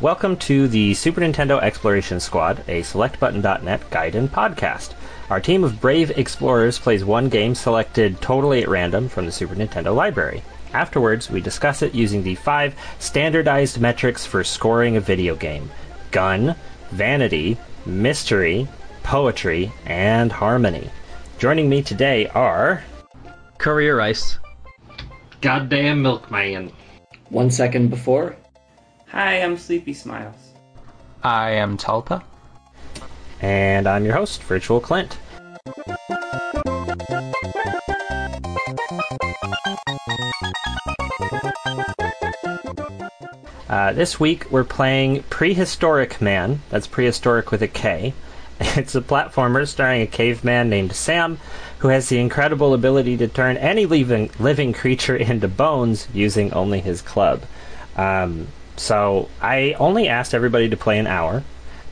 Welcome to the Super Nintendo Exploration Squad, a SelectButton.net guide and podcast. Our team of brave explorers plays one game selected totally at random from the Super Nintendo library. Afterwards, we discuss it using the five standardized metrics for scoring a video game gun, vanity, mystery, poetry, and harmony. Joining me today are. Courier Ice. Goddamn Milkman. One second before. Hi, I'm Sleepy Smiles. I am Tulpa. And I'm your host, Virtual Clint. Uh, this week we're playing Prehistoric Man. That's prehistoric with a K. It's a platformer starring a caveman named Sam who has the incredible ability to turn any living, living creature into bones using only his club. Um, so I only asked everybody to play an hour,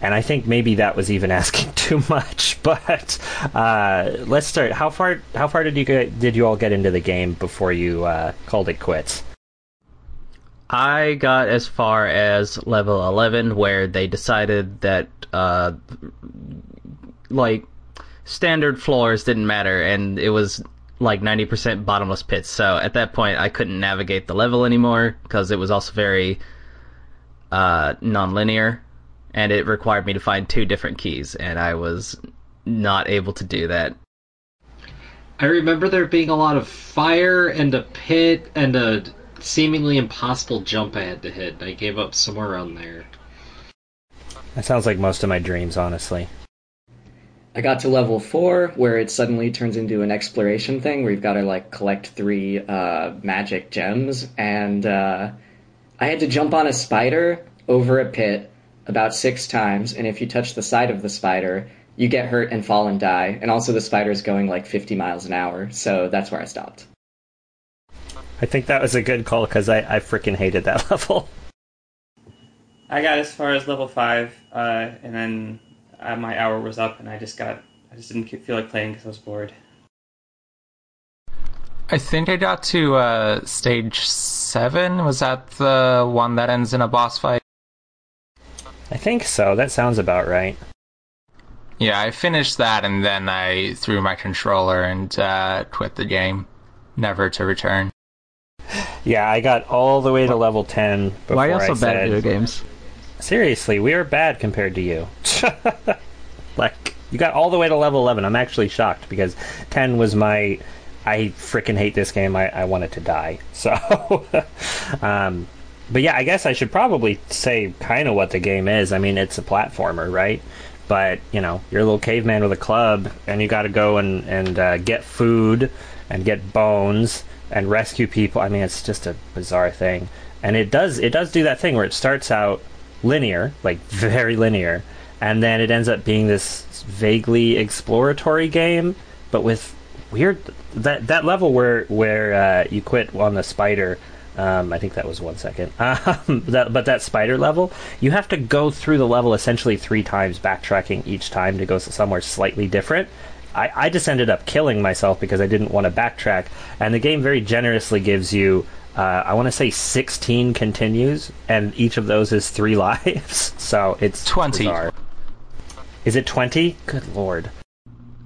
and I think maybe that was even asking too much. But uh, let's start. How far? How far did you get, did you all get into the game before you uh, called it quits? I got as far as level 11, where they decided that, uh, like, standard floors didn't matter, and it was like 90% bottomless pits. So at that point, I couldn't navigate the level anymore, because it was also very uh, non-linear, and it required me to find two different keys, and I was not able to do that. I remember there being a lot of fire and a pit and a seemingly impossible jump I had to hit. I gave up somewhere around there. That sounds like most of my dreams, honestly. I got to level four, where it suddenly turns into an exploration thing, where you've got to like collect three uh, magic gems, and uh, I had to jump on a spider over a pit about six times, and if you touch the side of the spider, you get hurt and fall and die. And also, the spider's going like 50 miles an hour, so that's where I stopped. I think that was a good call because I, I freaking hated that level. I got as far as level five, uh, and then uh, my hour was up, and I just got I just didn't feel like playing because I was bored. I think I got to uh, stage seven. Was that the one that ends in a boss fight? I think so. That sounds about right. Yeah, I finished that and then I threw my controller and uh, quit the game, never to return. Yeah, I got all the way to level 10 before Why are you so bad at video games? Seriously, we are bad compared to you. like, you got all the way to level 11. I'm actually shocked because 10 was my. I freaking hate this game. I, I want it to die. So. um, but yeah, I guess I should probably say kind of what the game is. I mean, it's a platformer, right? But, you know, you're a little caveman with a club, and you got to go and, and uh, get food and get bones and rescue people. I mean, it's just a bizarre thing. And it does it does do that thing where it starts out linear, like very linear, and then it ends up being this vaguely exploratory game, but with weird that that level where where uh, you quit on the spider. Um, I think that was one second. Um, that, but that spider level, you have to go through the level essentially three times, backtracking each time to go somewhere slightly different. I, I just ended up killing myself because I didn't want to backtrack. And the game very generously gives you, uh, I want to say 16 continues, and each of those is three lives. So it's 20. bizarre. Is it 20? Good lord.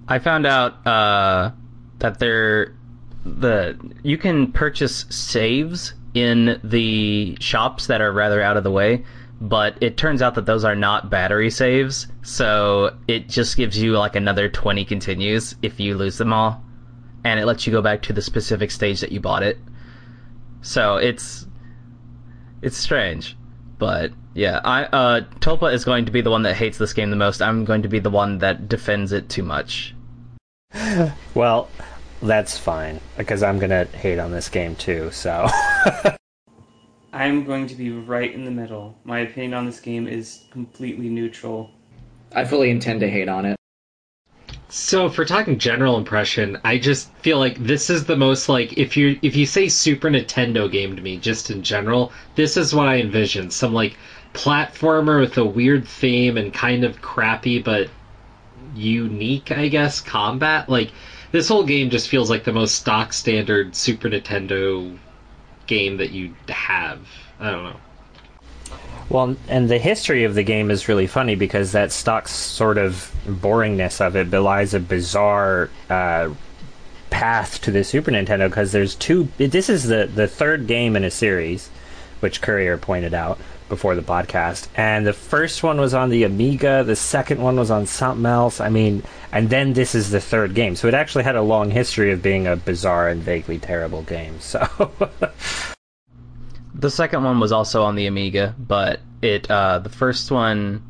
I found out uh, that there the you can purchase saves in the shops that are rather out of the way, but it turns out that those are not battery saves, so it just gives you like another 20 continues if you lose them all, and it lets you go back to the specific stage that you bought it. So it's it's strange, but yeah, I uh Tulpa is going to be the one that hates this game the most. I'm going to be the one that defends it too much. Well, that's fine because I'm gonna hate on this game too. So I'm going to be right in the middle. My opinion on this game is completely neutral. I fully intend to hate on it. So for talking general impression, I just feel like this is the most like if you if you say Super Nintendo game to me, just in general, this is what I envision. Some like platformer with a weird theme and kind of crappy but unique, I guess, combat. Like this whole game just feels like the most stock standard Super Nintendo game that you have. I don't know. Well, and the history of the game is really funny because that stock sort of boringness of it belies a bizarre uh, path to the Super Nintendo because there's two. This is the the third game in a series, which Courier pointed out before the podcast. And the first one was on the Amiga. The second one was on something else. I mean, and then this is the third game. So it actually had a long history of being a bizarre and vaguely terrible game. So. The second one was also on the Amiga, but it uh, the first one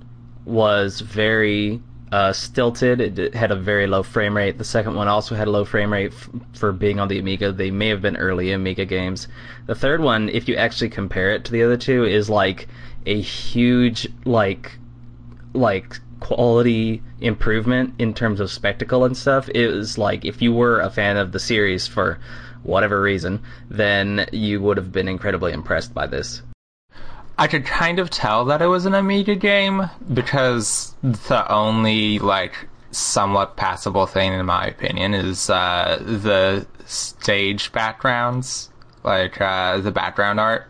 was very uh, stilted. It, had a very low frame rate. The second one also had a low frame rate f- for being on the Amiga. They may have been early Amiga games. The third one, if you actually compare it to the other two, is like a huge like like quality improvement in terms of spectacle and stuff. It was like if you were a fan of the series for whatever reason, then you would have been incredibly impressed by this. I could kind of tell that it was an Amiga game because the only like somewhat passable thing in my opinion is uh, the stage backgrounds, like uh, the background art.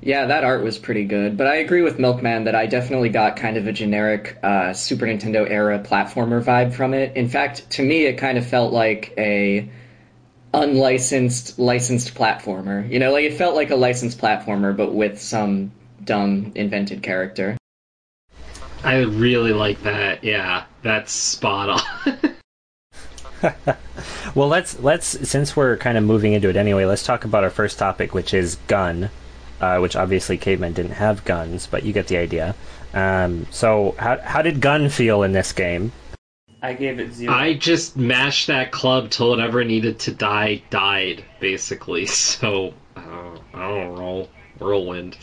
Yeah, that art was pretty good, but I agree with Milkman that I definitely got kind of a generic uh, Super Nintendo era platformer vibe from it. In fact, to me, it kind of felt like a unlicensed licensed platformer. You know, like it felt like a licensed platformer, but with some dumb invented character. I really like that. Yeah, that's spot on. well, let's let's since we're kind of moving into it anyway. Let's talk about our first topic, which is gun. Uh, which obviously cavemen didn't have guns, but you get the idea. Um, so, how how did gun feel in this game? I gave it zero. I just mashed that club till whatever needed to die died, basically. So uh, I don't know, whirlwind.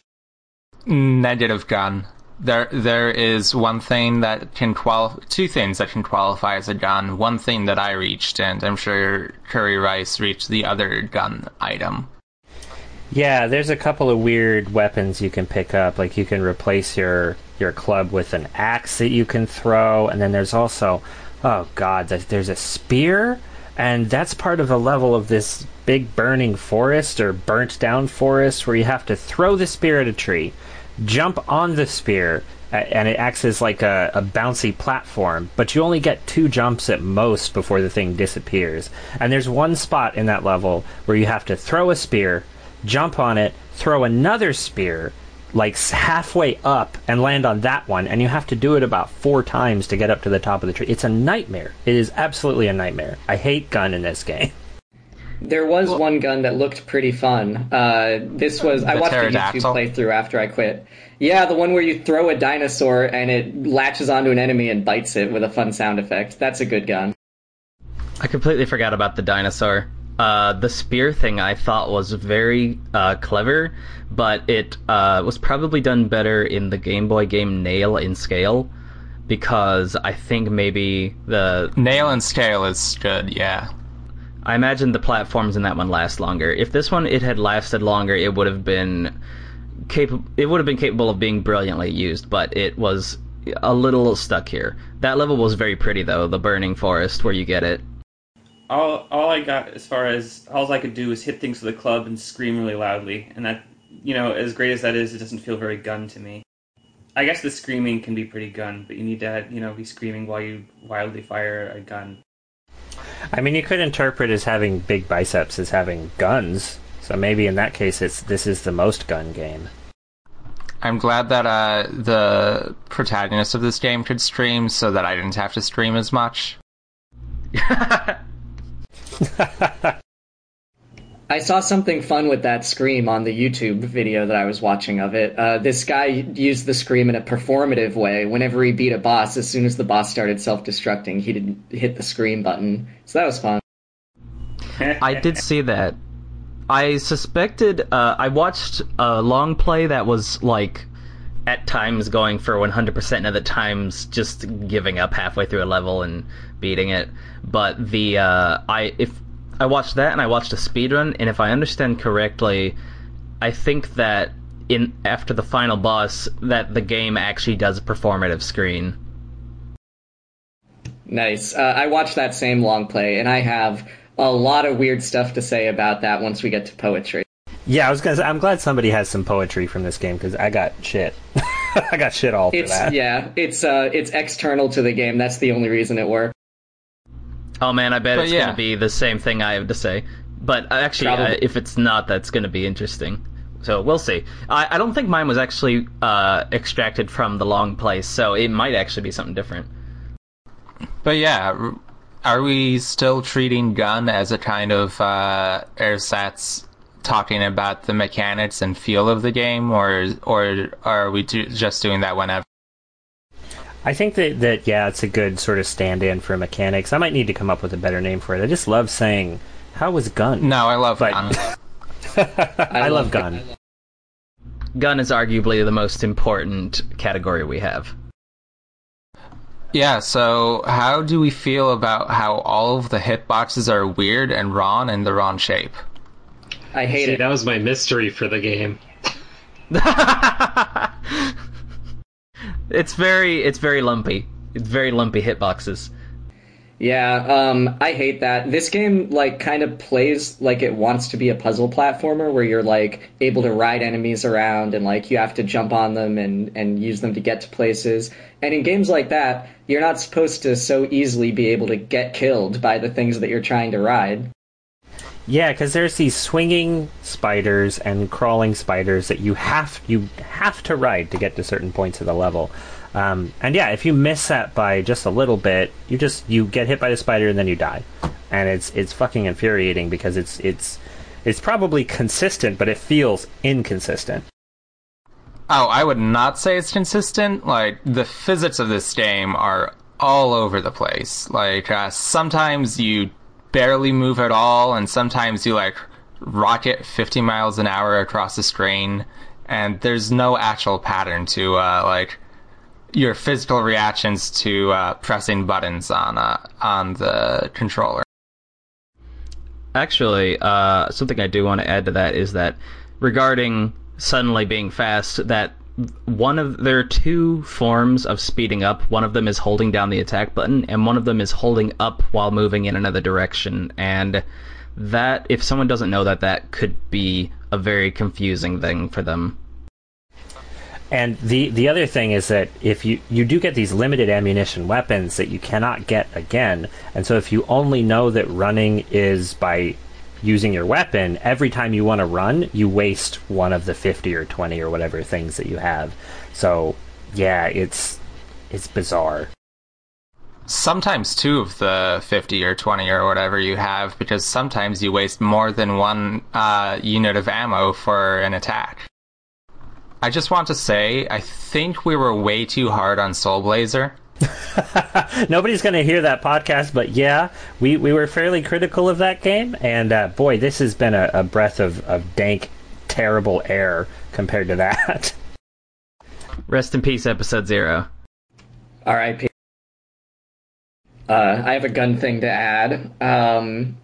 Negative gun. There, there is one thing that can qualify, two things that can qualify as a gun. One thing that I reached, and I'm sure Curry Rice reached the other gun item. Yeah, there's a couple of weird weapons you can pick up. Like you can replace your your club with an axe that you can throw, and then there's also, oh god, there's a spear, and that's part of a level of this big burning forest or burnt down forest where you have to throw the spear at a tree, jump on the spear, and it acts as like a, a bouncy platform, but you only get two jumps at most before the thing disappears. And there's one spot in that level where you have to throw a spear jump on it, throw another spear like halfway up and land on that one and you have to do it about four times to get up to the top of the tree. It's a nightmare. It is absolutely a nightmare. I hate gun in this game there was well, one gun that looked pretty fun. Uh, this was i watched a youtube playthrough after i quit. Yeah the one where you throw a dinosaur and it latches onto an enemy and bites it with a fun sound effect. That's a good gun. I completely forgot about the dinosaur. Uh, the spear thing I thought was very uh, clever, but it uh, was probably done better in the Game Boy game Nail 'n Scale, because I think maybe the Nail 'n Scale is good. Yeah, I imagine the platforms in that one last longer. If this one it had lasted longer, it would have been capable. It would have been capable of being brilliantly used, but it was a little stuck here. That level was very pretty though, the burning forest where you get it all all I got as far as all I could do was hit things with a club and scream really loudly, and that you know as great as that is, it doesn't feel very gun to me. I guess the screaming can be pretty gun, but you need to you know be screaming while you wildly fire a gun. I mean, you could interpret as having big biceps as having guns, so maybe in that case, it's this is the most gun game. I'm glad that uh, the protagonist of this game could stream, so that I didn't have to stream as much. I saw something fun with that scream on the YouTube video that I was watching of it. Uh, this guy used the scream in a performative way. Whenever he beat a boss, as soon as the boss started self-destructing, he did hit the scream button. So that was fun. I did see that. I suspected. Uh, I watched a long play that was like at times going for 100% and at times just giving up halfway through a level and beating it. But the uh, I if I watched that and I watched a speed run, and if I understand correctly, I think that in after the final boss that the game actually does a performative screen. Nice. Uh, I watched that same long play, and I have a lot of weird stuff to say about that once we get to poetry. Yeah, I was gonna. Say, I'm glad somebody has some poetry from this game because I got shit. I got shit all for It's that. yeah, it's uh, it's external to the game. That's the only reason it worked. Oh man, I bet But it's yeah. gonna be the same thing I have to say. But uh, actually, uh, if it's not, that's gonna be interesting. So we'll see. I, I don't think mine was actually uh, extracted from the long play, so it might actually be something different. But yeah, are we still treating Gun as a kind of uh, ersatz talking about the mechanics and feel of the game, or or are we do, just doing that whenever? I think that, that yeah, it's a good sort of stand-in for mechanics. I might need to come up with a better name for it. I just love saying, "How was Gun?" No, I love But- Gun. I, love Gun. Gun is arguably the most important category we have. Yeah, so how do we feel about how all of the hitboxes are weird and wrong in the wrong shape? I hate See, it. that was my mystery for the game. it's very it's very lumpy. It's very lumpy hitboxes. Yeah, um, I hate that. This game like kind of plays like it wants to be a puzzle platformer where you're like able to ride enemies around and like you have to jump on them and and use them to get to places. And in games like that, you're not supposed to so easily be able to get killed by the things that you're trying to ride. Yeah, because there's these swinging spiders and crawling spiders that you have you have to ride to get to certain points of the level. Um, and yeah, if you miss that by just a little bit, you just you get hit by the spider and then you die, and it's it's fucking infuriating because it's it's it's probably consistent, but it feels inconsistent. Oh, I would not say it's consistent. Like the physics of this game are all over the place. Like uh, sometimes you barely move at all, and sometimes you like rocket 50 miles an hour across the screen, and there's no actual pattern to uh, like your physical reactions to uh, pressing buttons on uh, on the controller. Actually, uh, something I do want to add to that is that regarding suddenly being fast, that one of there are two forms of speeding up. One of them is holding down the attack button, and one of them is holding up while moving in another direction. And that, if someone doesn't know that, that could be a very confusing thing for them. And the the other thing is that if you you do get these limited ammunition weapons that you cannot get again, and so if you only know that running is by using your weapon, every time you want to run, you waste one of the 50 or 20 or whatever things that you have. So, yeah, it's it's bizarre. Sometimes two of the 50 or 20 or whatever you have, because sometimes you waste more than one uh, unit of ammo for an attack. I just want to say, I think we were way too hard on Soul Blazer. Nobody's going to hear that podcast, but yeah, we, we were fairly critical of that game, and uh, boy, this has been a, a breath of, of dank, terrible air compared to that. Rest in peace, episode zero. R.I.P. Uh, I have a gun thing to add. Um,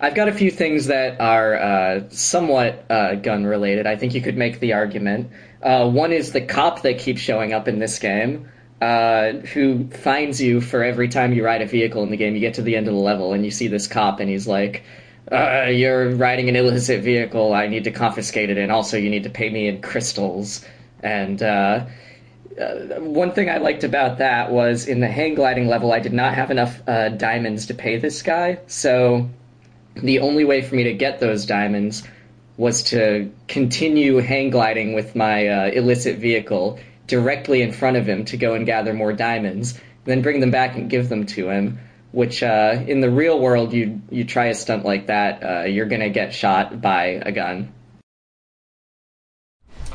I've got a few things that are uh, somewhat uh, gun related. I think you could make the argument. Uh, one is the cop that keeps showing up in this game, uh, who finds you for every time you ride a vehicle in the game. You get to the end of the level and you see this cop, and he's like, uh, "You're riding an illicit vehicle. I need to confiscate it, and also you need to pay me in crystals." And uh, one thing I liked about that was in the hang gliding level, I did not have enough uh, diamonds to pay this guy. So the only way for me to get those diamonds was to continue hang gliding with my uh, illicit vehicle directly in front of him to go and gather more diamonds, then bring them back and give them to him. Which uh, in the real world, you you try a stunt like that, uh, you're gonna get shot by a gun.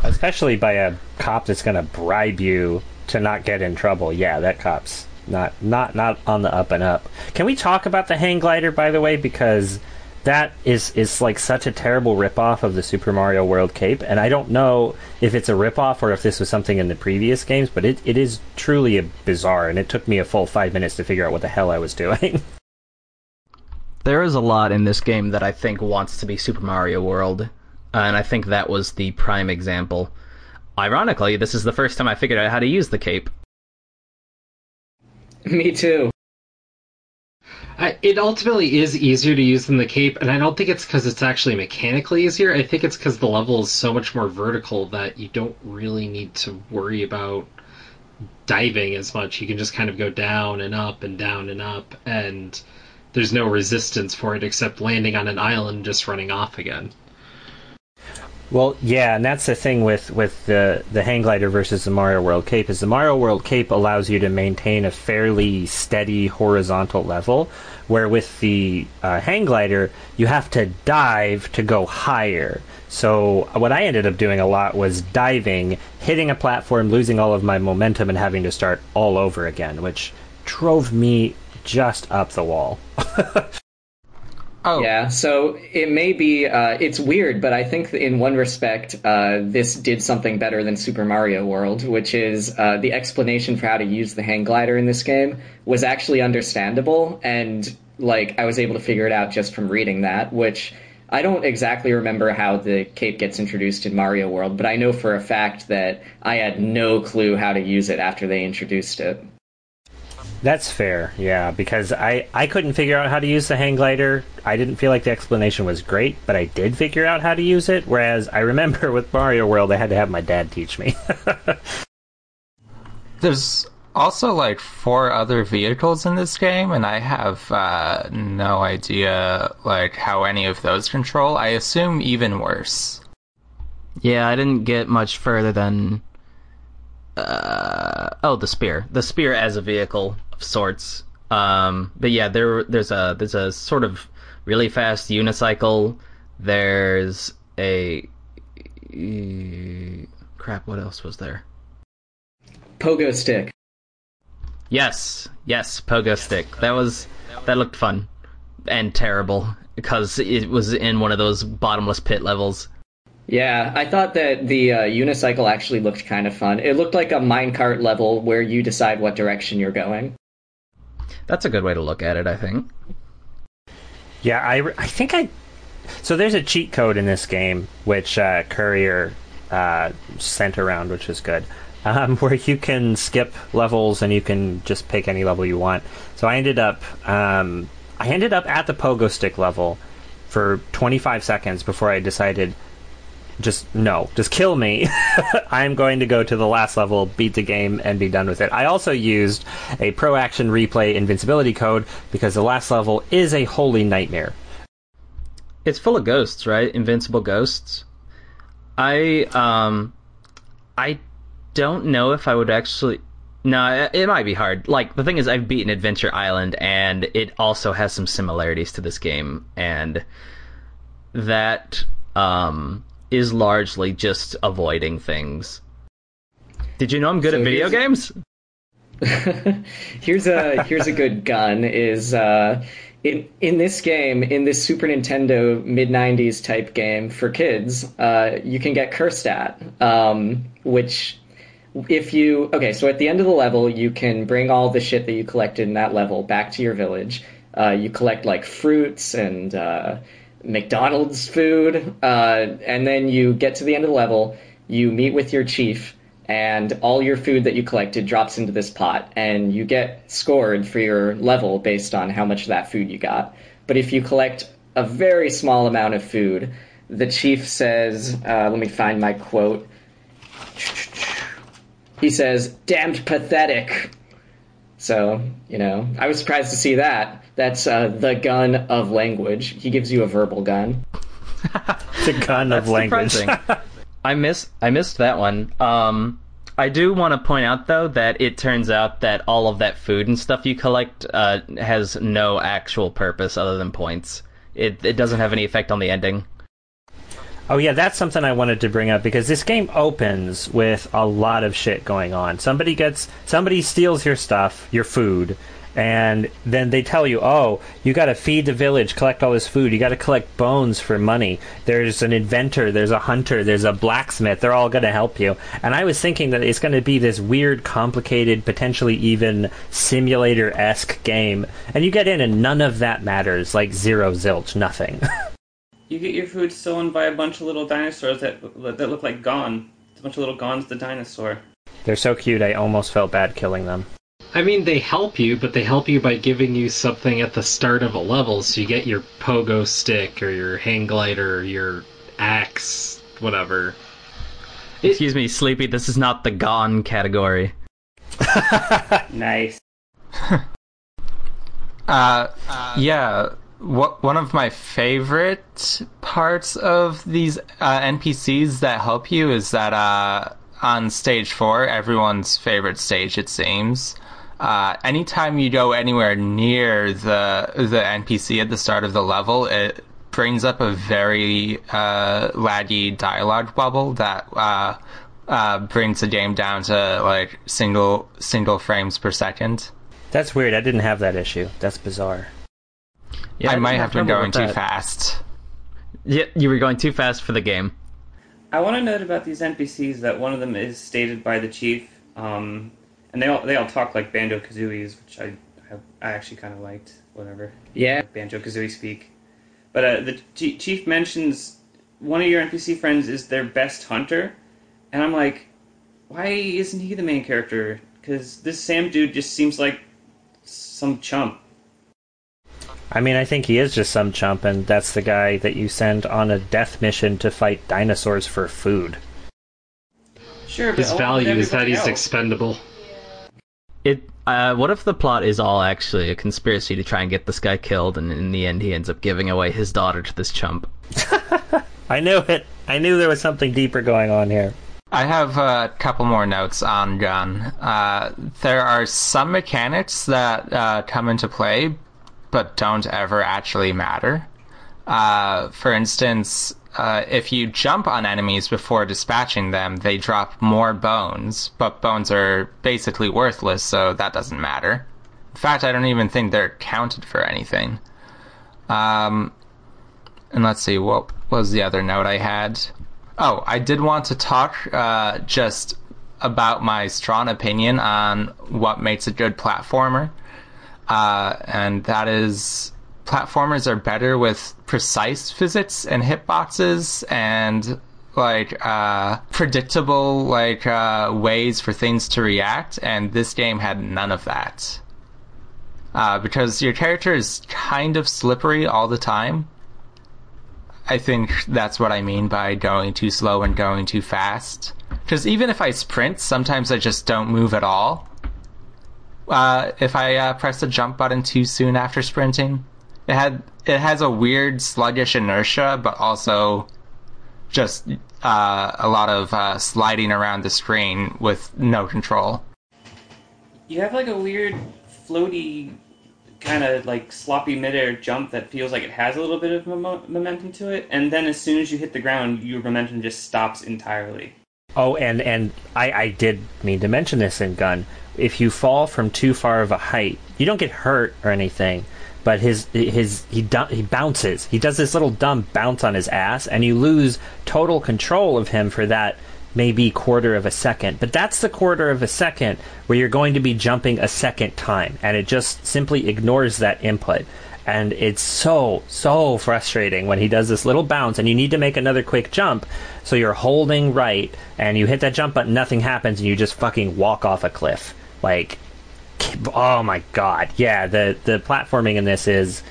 Especially by a cop that's to bribe you to not get in trouble. Yeah, that cop's not not not on the up and up. Can we talk about the hang glider by the way because that is is like such a terrible ripoff of the Super Mario World cape and I don't know if it's a ripoff or if this was something in the previous games, but it, it is truly a bizarre and it took me a full 5 minutes to figure out what the hell I was doing. There is a lot in this game that I think wants to be Super Mario World, uh, and I think that was the prime example. Ironically, this is the first time I figured out how to use the cape. Me too. I, it ultimately is easier to use than the cape, and I don't think it's because it's actually mechanically easier. I think it's because the level is so much more vertical that you don't really need to worry about diving as much. You can just kind of go down and up and down and up, and there's no resistance for it except landing on an island and just running off again. Well, yeah, and that's the thing with with the the hang glider versus the Mario World Cape is the Mario World Cape allows you to maintain a fairly steady horizontal level, where with the uh, hang glider you have to dive to go higher. So what I ended up doing a lot was diving, hitting a platform, losing all of my momentum, and having to start all over again, which drove me just up the wall. Oh, Yeah, so it may be, uh, it's weird, but I think in one respect, uh, this did something better than Super Mario World, which is uh, the explanation for how to use the hang glider in this game was actually understandable, and like I was able to figure it out just from reading that, which I don't exactly remember how the cape gets introduced in Mario World, but I know for a fact that I had no clue how to use it after they introduced it. That's fair, yeah, because I, I couldn't figure out how to use the hang glider. I didn't feel like the explanation was great, but I did figure out how to use it. Whereas I remember with Mario World, I had to have my dad teach me. There's also like four other vehicles in this game, and I have uh, no idea like how any of those control. I assume even worse. Yeah, I didn't get much further than. Uh, oh, the spear. The spear as a vehicle of sorts. Um, but yeah, there there's a there's a sort of really fast unicycle. There's a crap. What else was there? Pogo stick. Yes, yes, pogo stick. That was that looked fun and terrible because it was in one of those bottomless pit levels. Yeah, I thought that the uh, unicycle actually looked kind of fun. It looked like a minecart level where you decide what direction you're going. That's a good way to look at it, I think. yeah, I, I think I. So there's a cheat code in this game, which uh, Courier uh, sent around, which is good, um, where you can skip levels and you can just pick any level you want. So I ended up. Um, I ended up at the pogo stick level for 25 seconds before I decided just no, just kill me. I'm going to go to the last level, beat the game, and be done with it. I also used a pro action replay invincibility code because the last level is a holy nightmare. It's full of ghosts, right? Invincible ghosts. I um I don't know if I would actually no, it- might be hard. Like the thing is I've beaten Adventure Island and it also has some similarities to this game and that um is largely just avoiding things. Did you know I'm good So at video games? here's a here's a good gun is uh in in this game in this Super Nintendo mid 90s type game for kids uh you can get cursed at um which if you okay so at the end of the level you can bring all the shit that you collected in that level back to your village uh you collect like fruits and uh McDonald's food uh and then you get to the end of the level you meet with your chief and all your food that you collected drops into this pot and you get scored for your level based on how much of that food you got. But if you collect a very small amount of food the chief says uh, let me find my quote. He says damned pathetic so you know i was surprised to see that that's uh, the gun of language he gives you a verbal gun The gun of language. I miss I missed that one. Um, I do want to point out though that it turns out that all of that food and stuff you collect uh, has no actual purpose other than points. It it doesn't have any effect on the ending. Oh yeah, that's something I wanted to bring up because this game opens with a lot of shit going on. Somebody gets somebody steals your stuff, your food, and then they tell you, "Oh, you got to feed the village, collect all this food. You got to collect bones for money. There's an inventor, there's a hunter, there's a blacksmith. They're all going to help you." And I was thinking that it's going to be this weird, complicated, potentially even simulator-esque game. And you get in and none of that matters, like zero zilch, nothing. You get your food stolen by a bunch of little dinosaurs that that look like Gon. a bunch of little Gons the dinosaur. They're so cute. I almost felt bad killing them. I mean, they help you, but they help you by giving you something at the start of a level, so you get your pogo stick or your hang glider or your axe, whatever. Excuse me, Sleepy, this is not the gone category. Nice. Uh, yeah. What, one of my favorite parts of these uh, NPCs that help you is that uh, on stage four, everyone's favorite stage, it seems. Uh, anytime you go anywhere near the the NPC at the start of the level, it brings up a very uh, laggy dialogue bubble that uh, uh, brings the game down to like single single frames per second. That's weird. I didn't have that issue. That's bizarre. Yeah, I might didn't have been going too fast. Yeah, you were going too fast for the game. I want to note about these NPCs that one of them is stated by the chief, um, and they all they all talk like Banjo Kazooies, which I I, I actually kind of liked. Whatever. Yeah. Banjo Kazooie speak. But uh, the Ch- chief mentions one of your NPC friends is their best hunter, and I'm like, why isn't he the main character? Because this Sam dude just seems like some chump. I mean, I think he is just some chump, and that's the guy that you send on a death mission to fight dinosaurs for food. Sure, but His value is that he's else. expendable. It. Uh, what if the plot is all actually a conspiracy to try and get this guy killed, and in the end he ends up giving away his daughter to this chump? I knew it. I knew there was something deeper going on here. I have a couple more notes on Gun. Uh, there are some mechanics that uh, come into play, but don't ever actually matter. Uh, for instance, uh, if you jump on enemies before dispatching them, they drop more bones, but bones are basically worthless, so that doesn't matter. In fact, I don't even think they're counted for anything. Um, and let's see, what was the other note I had? Oh, I did want to talk uh, just about my strong opinion on what makes a good platformer. Uh, and that is platformers are better with precise physics and hitboxes and like uh, predictable like uh, ways for things to react and this game had none of that uh, because your character is kind of slippery all the time I think that's what I mean by going too slow and going too fast. Because even if I sprint, sometimes I just don't move at all. Uh, if I uh, press the jump button too soon after sprinting, it had it has a weird sluggish inertia, but also just uh, a lot of uh, sliding around the screen with no control. You have like a weird floaty kind of like sloppy midair jump that feels like it has a little bit of mo- momentum to it, and then as soon as you hit the ground, your momentum just stops entirely. Oh, and and I, I did mean to mention this in Gun. If you fall from too far of a height, you don't get hurt or anything, but his his he he bounces. He does this little dumb bounce on his ass, and you lose total control of him for that maybe quarter of a second. But that's the quarter of a second where you're going to be jumping a second time, and it just simply ignores that input. And it's so, so frustrating when he does this little bounce and you need to make another quick jump. So you're holding right and you hit that jump button, nothing happens, and you just fucking walk off a cliff. Like, oh my god. Yeah, the, the platforming in this is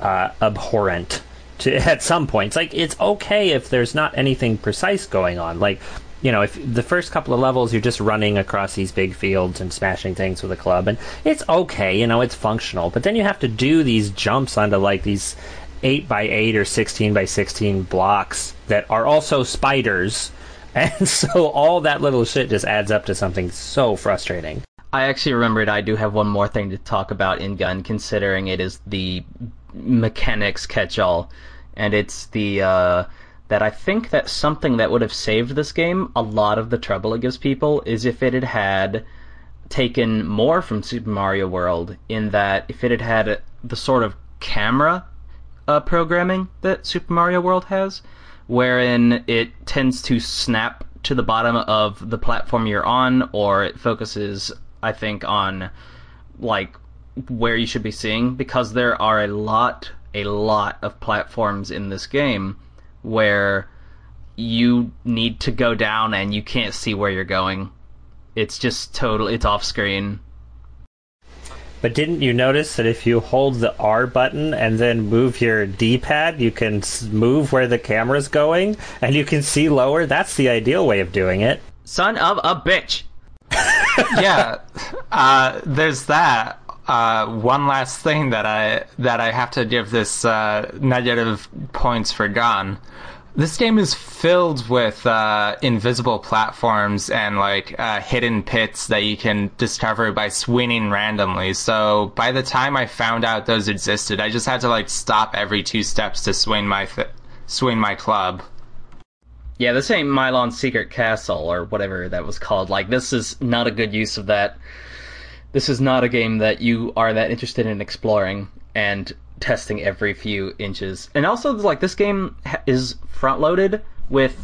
uh, abhorrent to, at some points. Like, it's okay if there's not anything precise going on. Like, you know, if the first couple of levels you're just running across these big fields and smashing things with a club, and it's okay, you know, it's functional. But then you have to do these jumps onto like these eight by eight or sixteen by sixteen blocks that are also spiders, and so all that little shit just adds up to something so frustrating. I actually remembered I do have one more thing to talk about in Gun, considering it is the mechanics catch-all, and it's the uh, that I think that something that would have saved this game a lot of the trouble it gives people is if it had had taken more from Super Mario World in that if it had had the sort of camera uh, programming that Super Mario World has, wherein it tends to snap to the bottom of the platform you're on, or it focuses, I think, on like where you should be seeing, because there are a lot, a lot of platforms in this game where you need to go down and you can't see where you're going. It's just total. It's off screen. But didn't you notice that if you hold the R button and then move your D-pad, you can move where the camera's going and you can see lower? That's the ideal way of doing it. Son of a bitch. yeah, uh, there's that. Uh, one last thing that I that I have to give this uh, negative points for Gun. This game is filled with uh, invisible platforms and like uh, hidden pits that you can discover by swinging randomly. So by the time I found out those existed, I just had to like stop every two steps to swing my th- swing my club. Yeah, this ain't Milon's Secret Castle or whatever that was called. Like, this is not a good use of that. This is not a game that you are that interested in exploring and testing every few inches. And also, like, this game is front loaded with.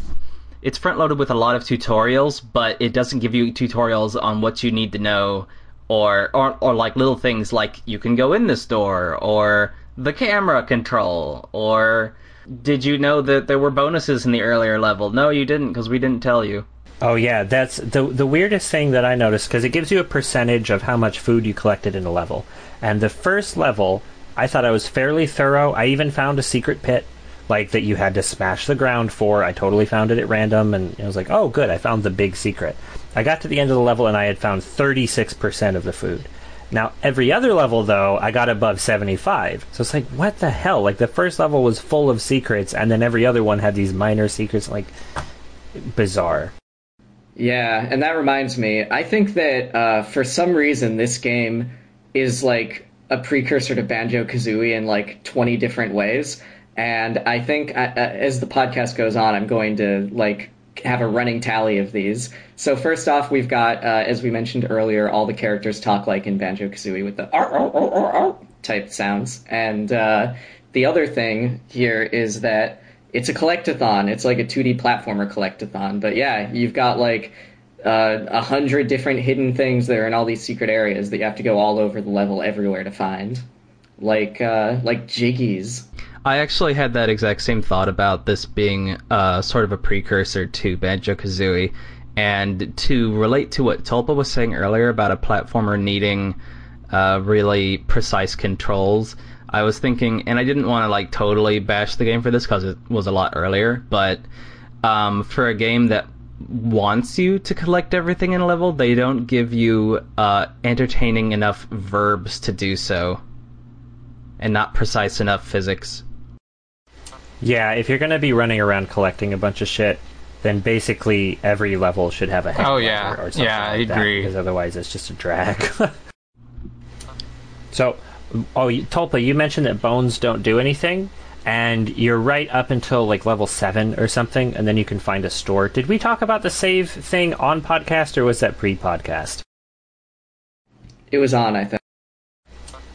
It's front loaded with a lot of tutorials, but it doesn't give you tutorials on what you need to know or, or, or like little things like you can go in this door or the camera control or did you know that there were bonuses in the earlier level? No, you didn't because we didn't tell you. Oh yeah, that's the the weirdest thing that I noticed because it gives you a percentage of how much food you collected in a level. And the first level, I thought I was fairly thorough. I even found a secret pit like that you had to smash the ground for. I totally found it at random and I was like, "Oh, good, I found the big secret." I got to the end of the level and I had found 36% of the food. Now, every other level, though, I got above 75. So it's like, what the hell? Like, the first level was full of secrets, and then every other one had these minor secrets. Like, bizarre. Yeah, and that reminds me. I think that uh, for some reason this game is like a precursor to Banjo Kazooie in like twenty different ways. And I think uh, uh, as the podcast goes on, I'm going to like have a running tally of these. So first off, we've got, uh, as we mentioned earlier, all the characters talk like in Banjo Kazooie with the ar, type sounds. And uh, the other thing here is that it's a collectathon. It's like a 2D platformer collectathon. But yeah, you've got like uh, a hundred different hidden things that are in all these secret areas that you have to go all over the level everywhere to find. Like uh, like jiggies. I actually had that exact same thought about this being uh, sort of a precursor to Banjo Kazooie. And to relate to what Tulpa was saying earlier about a platformer needing uh, really precise controls, I was thinking, and I didn't want to like totally bash the game for this because it was a lot earlier, but um, for a game that wants you to collect everything in a level, they don't give you uh, entertaining enough verbs to do so, and not precise enough physics. Yeah, if you're going to be running around collecting a bunch of shit, then basically every level should have a head Oh, yeah. or something Yeah, I like that, agree. because otherwise it's just a drag. so, oh, you- Tulpa, you mentioned that bones don't do anything, and you're right up until like level seven or something, and then you can find a store. Did we talk about the save thing on podcast, or was that pre-podcast? It was on, I think.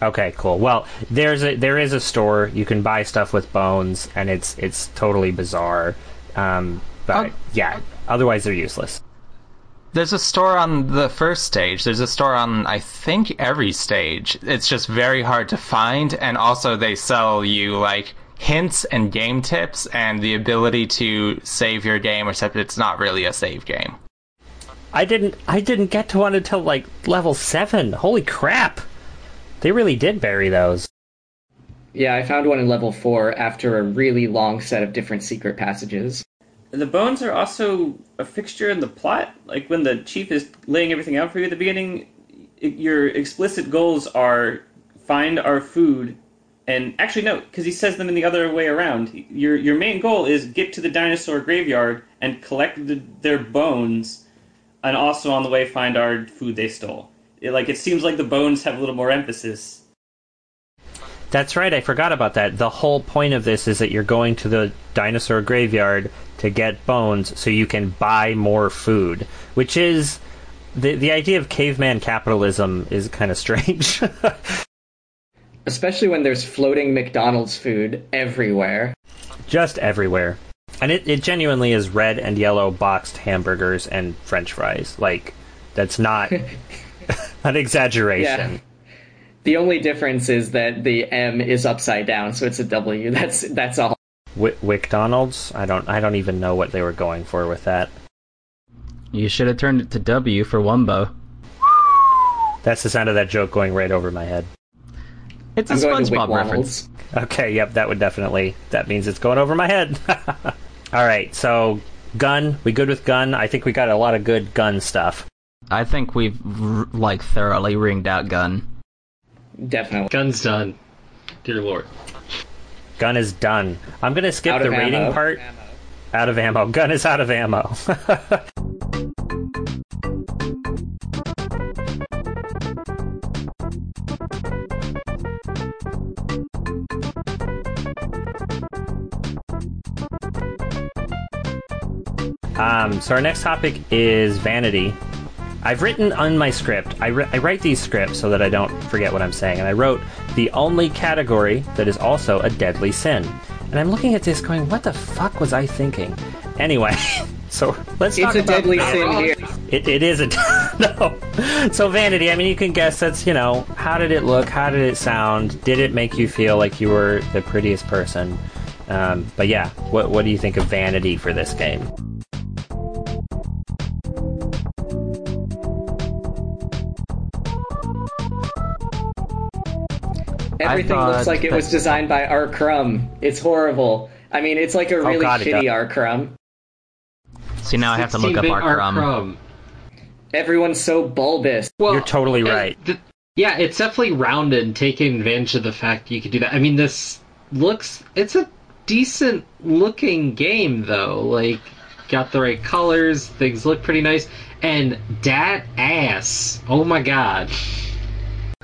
Okay, cool. Well, there's a there is a store you can buy stuff with bones, and it's it's totally bizarre. Um, but Oh. yeah, otherwise they're useless. There's a store on the first stage. There's a store on, I think, every stage. It's just very hard to find, and also they sell you like hints and game tips and the ability to save your game, except it's not really a save game. I didn't I didn't get to one until like level seven. Holy crap! They really did bury those. Yeah, I found one in level four after a really long set of different secret passages. The bones are also a fixture in the plot. Like when the chief is laying everything out for you at the beginning, your explicit goals are find our food. And actually, no, because he says them in the other way around. Your your main goal is get to the dinosaur graveyard and collect the, their bones, and also on the way find our food they stole. It, like it seems like the bones have a little more emphasis. That's right. I forgot about that. The whole point of this is that you're going to the dinosaur graveyard to get bones so you can buy more food, which is the the idea of caveman capitalism is kind of strange. Especially when there's floating McDonald's food everywhere. Just everywhere. And it, it genuinely is red and yellow boxed hamburgers and french fries. Like, that's not an exaggeration. Yeah. The only difference is that the M is upside down, so it's a W. That's that's all. Wick Wickdonald's. I don't. I don't even know what they were going for with that. You should have turned it to W for Wumbo. That's the sound of that joke going right over my head. It's a I'm going to SpongeBob reference. Okay, yep, that would definitely. That means it's going over my head. All right, so gun. We good with gun? I think we got a lot of good gun stuff. I think we've r- like thoroughly ringed out Gun. Definitely. Gun's done. Dear Lord. Gun is done. I'm gonna skip Out the of rating ammo. part. Out of ammo. Gun is out of ammo. um, so our next topic is vanity. I've written on my script. I, ri- I write these scripts so that I don't forget what I'm saying, and I wrote the only category that is also a deadly sin. And I'm looking at this, going, "What the fuck was I thinking?" Anyway, so let's talk It's a about deadly sin here. it, it is a no. So vanity. I mean, you can guess. That's you know, how did it look? How did it sound? Did it make you feel like you were the prettiest person? Um, but yeah, what what do you think of vanity for this game? Everything looks like it was designed by R. Crumb. It's horrible. I mean, it's like a oh, really Oh, God, it shitty does. R. Crumb. See, now I have to look up 16-bit R. Crumb. Crumb. Everyone's so bulbous. Well, You're totally right. th- yeah, it's definitely rounded and taking advantage of the fact you could do that. I mean, this looks. It's a decent looking game, though. Like, got the right colors, things look pretty nice. And dat ass. Oh my god.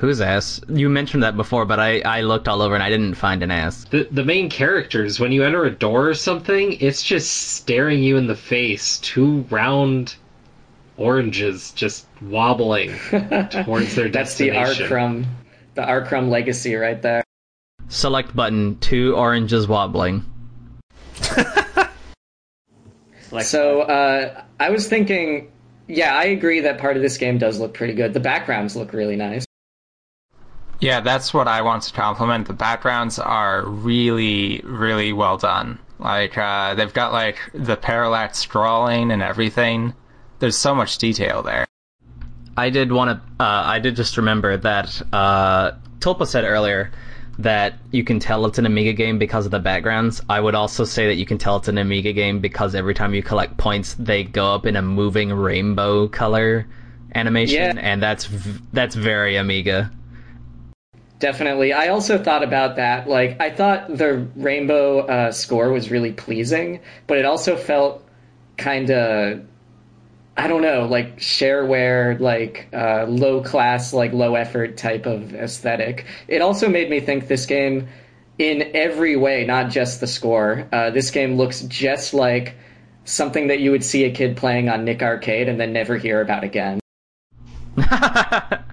Whose ass? You mentioned that before, but I, I looked all over and I didn't find an ass. The, the main characters, when you enter a door or something, it's just staring you in the face. Two round oranges just wobbling towards their destination. That's the R. destination. The R. Crumb legacy right there. Select button, two oranges wobbling. So uh, I was thinking, yeah, I agree that part of this game does look pretty good. The backgrounds look really nice. Yeah, that's what I want to compliment. The backgrounds are really, really well done. Like, uh, they've got, like, the parallax drawing and everything. There's so much detail there. I did want to. Uh, I did just remember that uh, Tulpa said earlier that you can tell it's an Amiga game because of the backgrounds. I would also say that you can tell it's an Amiga game because every time you collect points, they go up in a moving rainbow color animation, Yeah. and that's v- that's very Amiga. Definitely. I also thought about that. Like, I thought the rainbow uh, score was really pleasing, but it also felt kind of, I don't know, like shareware, like uh, low class, like low effort type of aesthetic. It also made me think this game, in every way, not just the score, uh, this game looks just like something that you would see a kid playing on Nick Arcade and then never hear about again.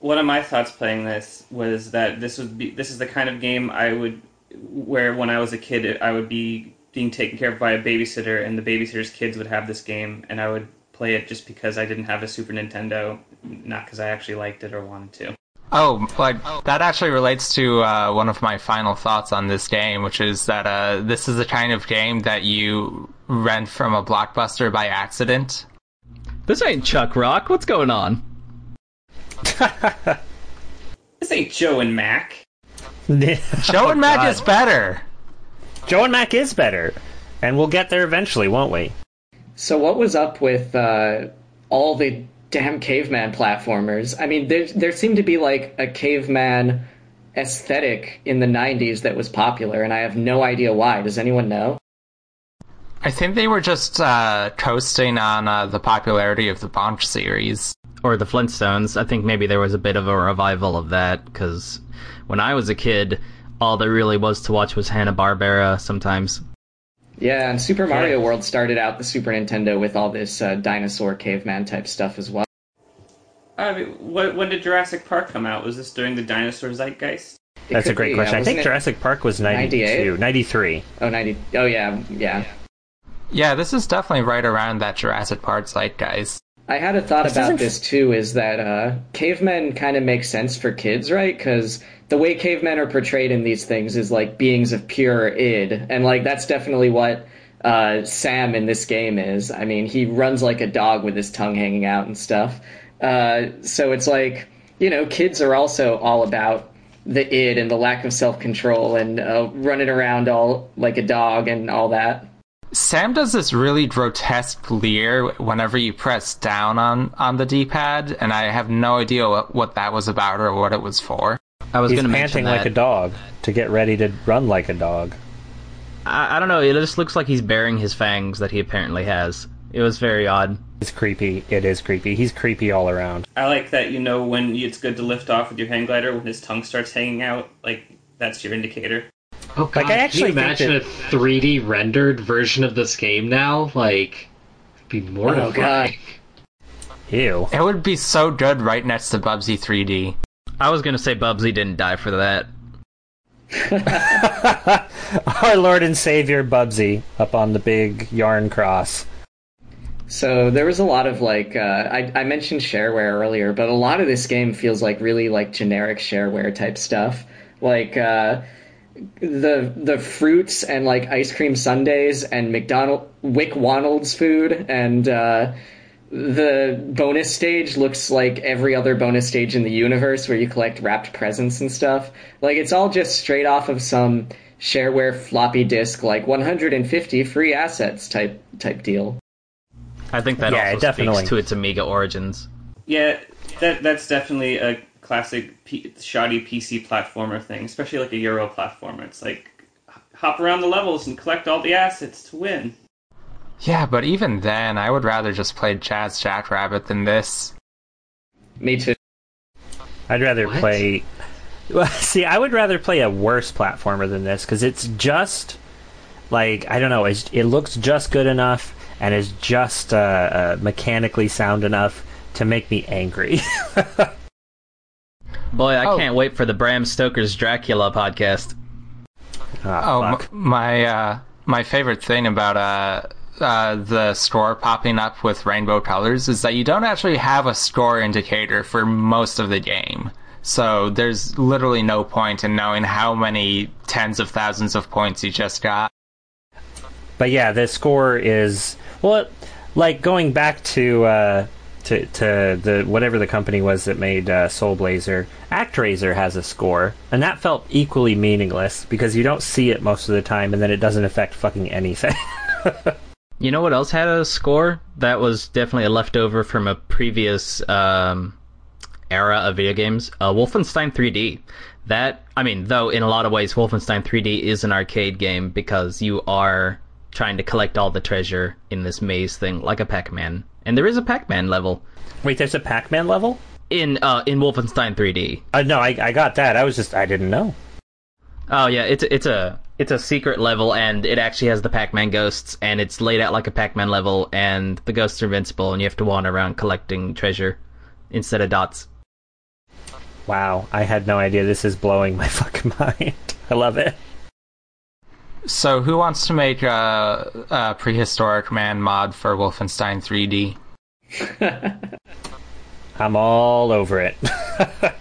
one of my thoughts playing this was that this would be this is the kind of game I would where when I was a kid I would be being taken care of by a babysitter and the babysitter's kids would have this game and I would play it just because I didn't have a Super Nintendo not because I actually liked it or wanted to. Oh, like that actually relates to uh, one of my final thoughts on this game, which is that uh, this is the kind of game that you rent from a blockbuster by accident. this ain't Chuck Rock. What's going on? This ain't Joe and Mac. Joe and Mac God. is better. Joe and Mac is better, and we'll get there eventually, won't we? So what was up with uh, all the damn caveman platformers? I mean, there there seemed to be like a caveman aesthetic in the '90s that was popular, and I have no idea why. Does anyone know? I think they were just uh, coasting on uh, the popularity of the Bonk series. Or the Flintstones. I think maybe there was a bit of a revival of that because when I was a kid, all there really was to watch was Hanna Barbera. Sometimes Yeah, and Super Mario Yeah. World started out the Super Nintendo with all this uh, dinosaur caveman type stuff as well. I mean, wh- when did Jurassic Park come out? Was this during the dinosaur zeitgeist? It That's a great be, question. yeah, I think it- Jurassic Park was 92, 98? 93. Oh, 90. Oh, yeah, yeah. Yeah, this is definitely right around that Jurassic Park zeitgeist. I had a thought This about this too. Is that uh, cavemen kind of make sense for kids, right? Because the way cavemen are portrayed in these things is like beings of pure id, and like that's definitely what uh, Sam in this game is. I mean, he runs like a dog with his tongue hanging out and stuff. Uh, so it's like you know, kids are also all about the id and the lack of self control and uh, running around all like a dog and all that. Sam does this really grotesque leer whenever you press down on, on the D-pad, and I have no idea what, what that was about or what it was for. I was He's going to mention panting like a dog to get ready to run like a dog. I, I don't know. It just looks like he's baring his fangs that he apparently has. It was very odd. It's creepy. It is creepy. He's creepy all around. I like that you know when it's good to lift off with your hang glider when his tongue starts hanging out. Like that's your indicator. Oh god, I actually can you imagine that- a 3D rendered version of this game now? Like, it'd be mortifying. Oh, God. Ew. It would be so good right next to Bubsy 3D. I was going to say Bubsy didn't die for that. Our Lord and Savior Bubsy up on the big yarn cross. So there was a lot of like uh, I, I mentioned shareware earlier, but a lot of this game feels like really like generic shareware type stuff. Like uh, the the fruits and like ice cream sundaes and McDonald Wick Wonald's food and uh, the bonus stage looks like every other bonus stage in the universe where you collect wrapped presents and stuff. Like it's all just straight off of some shareware floppy disk like 150 free assets type type deal. I think that Yeah, also it definitely- speaks to its Amiga origins. Yeah, that that's definitely a classic P- shoddy PC platformer thing, especially like a Euro platformer. It's like hop around the levels and collect all the assets to win. Yeah, but even then, I would rather just play Jazz Jackrabbit than this. Me too. I'd rather What? play. Well, see, I would rather play a worse platformer than this because it's just like I don't know. It's, it looks just good enough and is just uh, uh, mechanically sound enough to make me angry. Boy, I Oh. can't wait for the Bram Stoker's Dracula podcast. Ah, Oh, m- my uh, my favorite thing about uh, uh, the score popping up with rainbow colors is that you don't actually have a score indicator for most of the game. So there's literally no point in knowing how many tens of thousands of points you just got. But yeah, the score is well, like going back to uh, to to the whatever the company was that made uh, Soul Blazer. ActRaiser has a score, and that felt equally meaningless because you don't see it most of the time, and then it doesn't affect fucking anything. You know what else had a score? That was definitely a leftover from a previous um, era of video games. Uh, Wolfenstein 3D. That, I mean, though in a lot of ways, Wolfenstein 3D is an arcade game because you are trying to collect all the treasure in this maze thing, like a Pac-Man. And there is a Pac-Man level Wait, there's a Pac-Man level? in uh, in Wolfenstein 3D. Uh, no, I, I got that. I was just I didn't know. Oh yeah, it's it's a it's a secret level, and it actually has the Pac-Man ghosts, and it's laid out like a Pac-Man level, and the ghosts are invincible, and you have to wander around collecting treasure instead of dots. Wow, I had no idea. This is blowing my fucking mind. I love it. So who wants to make a, a prehistoric man mod for Wolfenstein 3D? I'm all over it.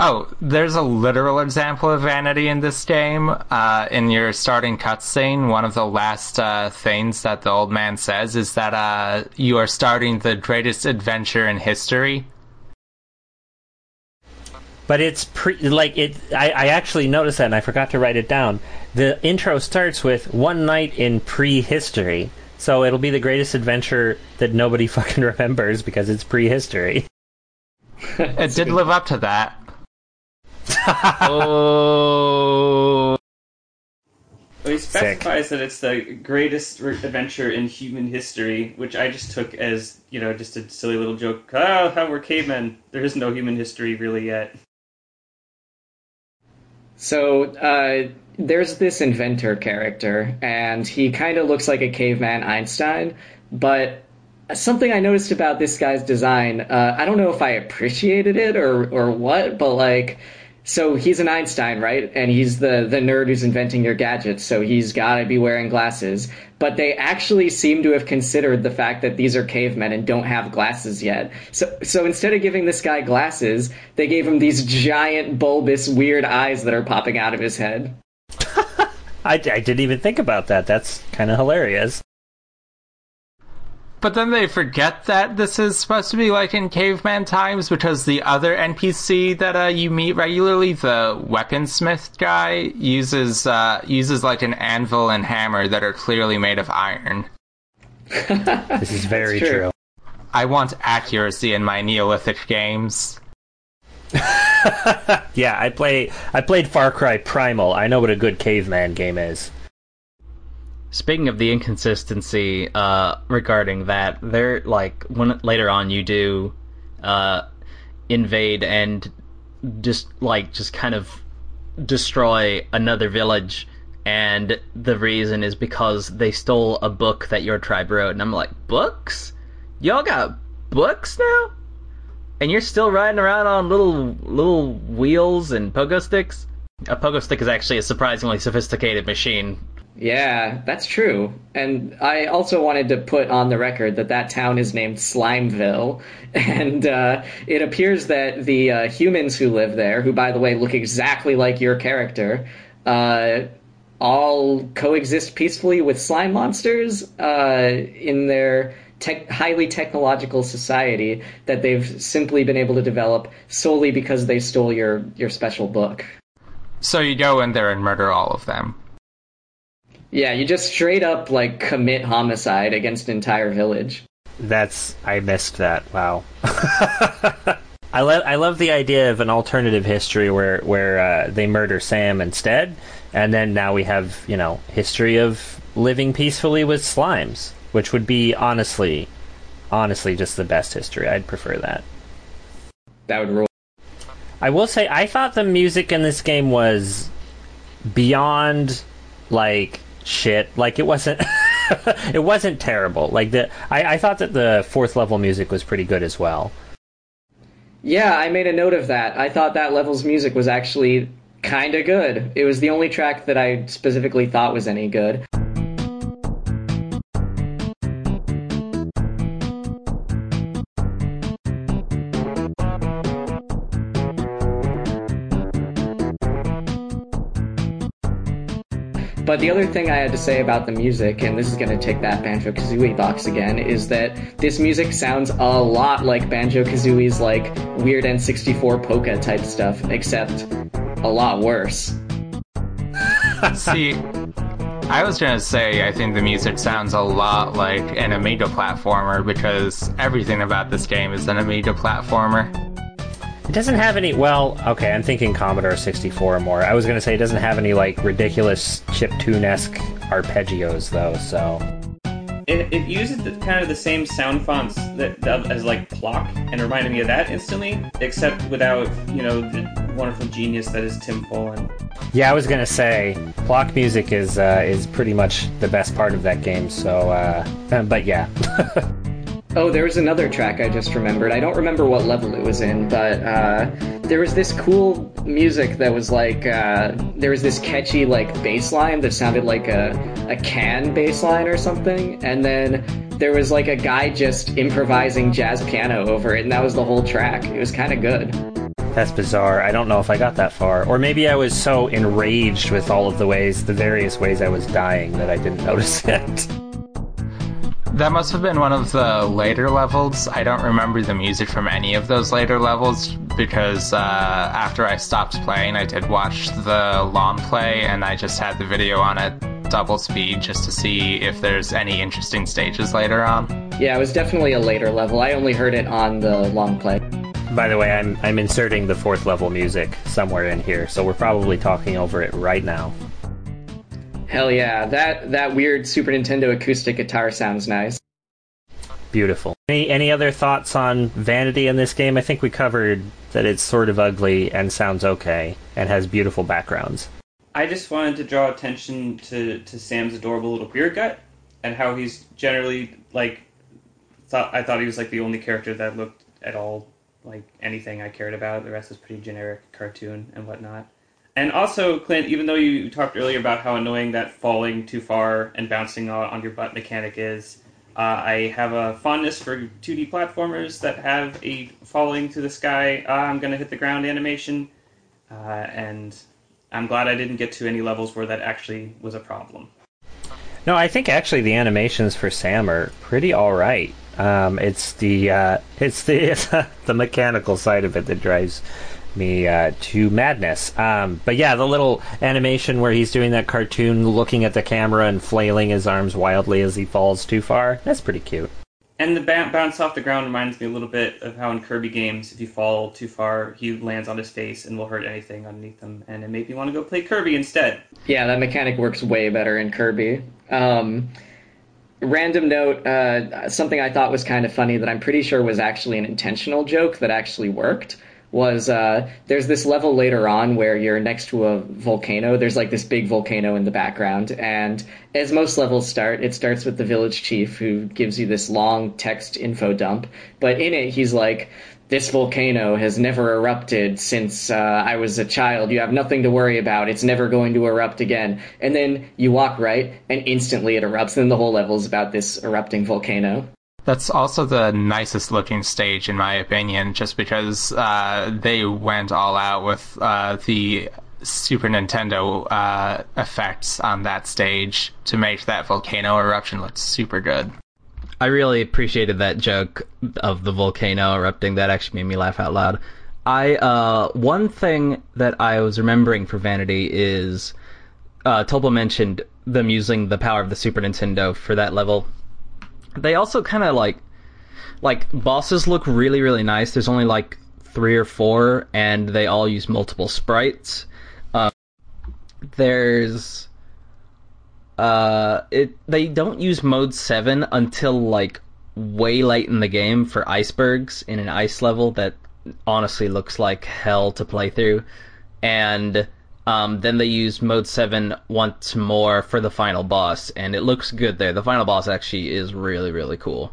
Oh, there's a literal example of vanity in this game. Uh, in your starting cutscene, one of the last uh, things that the old man says is that uh, you are starting the greatest adventure in history. But it's pre like it. I, I actually noticed that, and I forgot to write it down. The intro starts with "One night in prehistory," so it'll be the greatest adventure that nobody fucking remembers because it's prehistory. It did live up to that. oh, Well, he Sick. specifies that it's the greatest adventure in human history, which I just took as you know just a silly little joke. Oh, how we're cavemen. There is no human history really yet. So uh, there's this inventor character, and he kind of looks like a caveman Einstein. But something I noticed about this guy's design, uh, I don't know if I appreciated it or or what, but like so he's an Einstein, right? And he's the the nerd who's inventing your gadgets, so he's got to be wearing glasses. But they actually seem to have considered the fact that these are cavemen and don't have glasses yet. So so instead of giving this guy glasses, they gave him these giant bulbous weird eyes that are popping out of his head. I, I didn't even think about that. That's kind of hilarious. But then they forget that this is supposed to be like in caveman times because the other NPC that uh, you meet regularly, the weaponsmith guy, uses uh, uses like an anvil and hammer that are clearly made of iron. This is very true. true. I want accuracy in my Neolithic games. Yeah, I play. I played Far Cry Primal. I know what a good caveman game is. Speaking of the inconsistency uh, regarding that, there like when later on you do uh, invade and just like just kind of destroy another village, and the reason is because they stole a book that your tribe wrote, and I'm like, books? Y'all got books now? And you're still riding around on little little wheels and pogo sticks? A pogo stick is actually a surprisingly sophisticated machine Yeah, that's true. And I also wanted to put on the record that that town is named Slimeville, and uh, it appears that the uh, humans who live there, who by the way look exactly like your character, uh, all coexist peacefully with slime monsters uh, in their tech highly technological society that they've simply been able to develop solely because they stole your your special book. So you go in there and murder all of them. Yeah, you just straight up like commit homicide against an entire village. That's I missed that. Wow. I love I love the idea of an alternative history where where uh, they murder Sam instead, and then now we have you know history of living peacefully with slimes, which would be honestly, honestly just the best history. I'd prefer that. That would rule. I will say I thought the music in this game was beyond like shit. Like it wasn't it wasn't terrible. Like the I, I thought that the fourth level music was pretty good as well. Yeah, I made a note of that. I thought that level's music was actually kind of good. It was the only track that I specifically thought was any good. But the other thing I had to say about the music, and this is going to take that Banjo Kazooie box again, is that this music sounds a lot like Banjo Kazooie's like weird N64 polka type stuff, except a lot worse. See, I was gonna say I think the music sounds a lot like an Amiga platformer because everything about this game is an Amiga platformer. It doesn't have any. Well, okay, I'm thinking Commodore 64 or more. I was gonna say it doesn't have any like ridiculous chip tune esque arpeggios though. So It, it uses the, kind of the same sound fonts that, that as like Plok, and reminded me of that instantly, except without you know the wonderful genius that is Tim Follin. yeah, I was gonna say Plok music is uh, is pretty much the best part of that game. So, uh, but yeah, Oh, there was another track I just remembered. I don't remember what level it was in, but uh, there was this cool music that was like uh, there was this catchy like bass line that sounded like a a can bass line or something, and then there was like a guy just improvising jazz piano over it, and that was the whole track. It was kind of good. that's bizarre. I don't know if I got that far, or maybe I was so enraged with all of the ways, the various ways I was dying that I didn't notice it. That must have been one of the later levels. I don't remember the music from any of those later levels because uh, after I stopped playing, I did watch the long play and I just had the video on at double speed just to see if there's any interesting stages later on. Yeah, it was definitely a later level. I only heard it on the long play. By the way, I'm I'm inserting the fourth level music somewhere in here, so we're probably talking over it right now. Hell yeah, that that weird Super Nintendo acoustic guitar sounds nice. Beautiful. Any any other thoughts on vanity in this game? I think we covered that it's sort of ugly and sounds okay and has beautiful backgrounds. I just wanted to draw attention to, to Sam's adorable little beer gut and how he's generally like thought I thought he was like the only character that looked at all like anything I cared about. The rest is pretty generic cartoon and whatnot. And also, Clint, even though you talked earlier about how annoying that falling too far and bouncing on, your butt mechanic is, uh, I have a fondness for 2D platformers that have a falling to the sky, uh, I'm going to hit the ground animation. Uh, and I'm glad I didn't get to any levels where that actually was a problem. No, I think actually the animations for Sam are pretty all right. Um, it's the uh, it's the the mechanical side of it that drives me uh, to madness. Um, but yeah, the little animation where he's doing that cartoon, looking at the camera and flailing his arms wildly as he falls too far—that's pretty cute. And the bounce off the ground reminds me a little bit of how in Kirby games, if you fall too far, he lands on his face and will hurt anything underneath him. And it made me want to go play Kirby instead. Yeah, that mechanic works way better in Kirby. Um, random note uh, something I thought was kind of funny that I'm pretty sure was actually an intentional joke that actually worked was uh, there's this level later on where you're next to a volcano. There's like this big volcano in the background, and as most levels start, it starts with the village chief who gives you this long text info dump. But in it, he's like, "This volcano has never erupted since uh, I was a child. You have nothing to worry about. It's never going to erupt again." And then you walk right, and instantly it erupts. And the whole level is about this erupting volcano. That's also the nicest looking stage, in my opinion, just because uh, they went all out with uh, the Super Nintendo uh, effects on that stage to make that volcano eruption look super good. I really appreciated that joke of the volcano erupting. That actually made me laugh out loud. I uh, one thing that I was remembering for Vanity is uh, mentioned them using the power of the Super Nintendo for that level they also kind of like like bosses look really really nice. There's only like three or four, and they all use multiple sprites. Um, there's uh, it they don't use mode seven until like way late in the game for icebergs in an ice level that honestly looks like hell to play through, and um, then they use mode 7 once more for the final boss, and it looks good there. The final boss actually is really, really cool.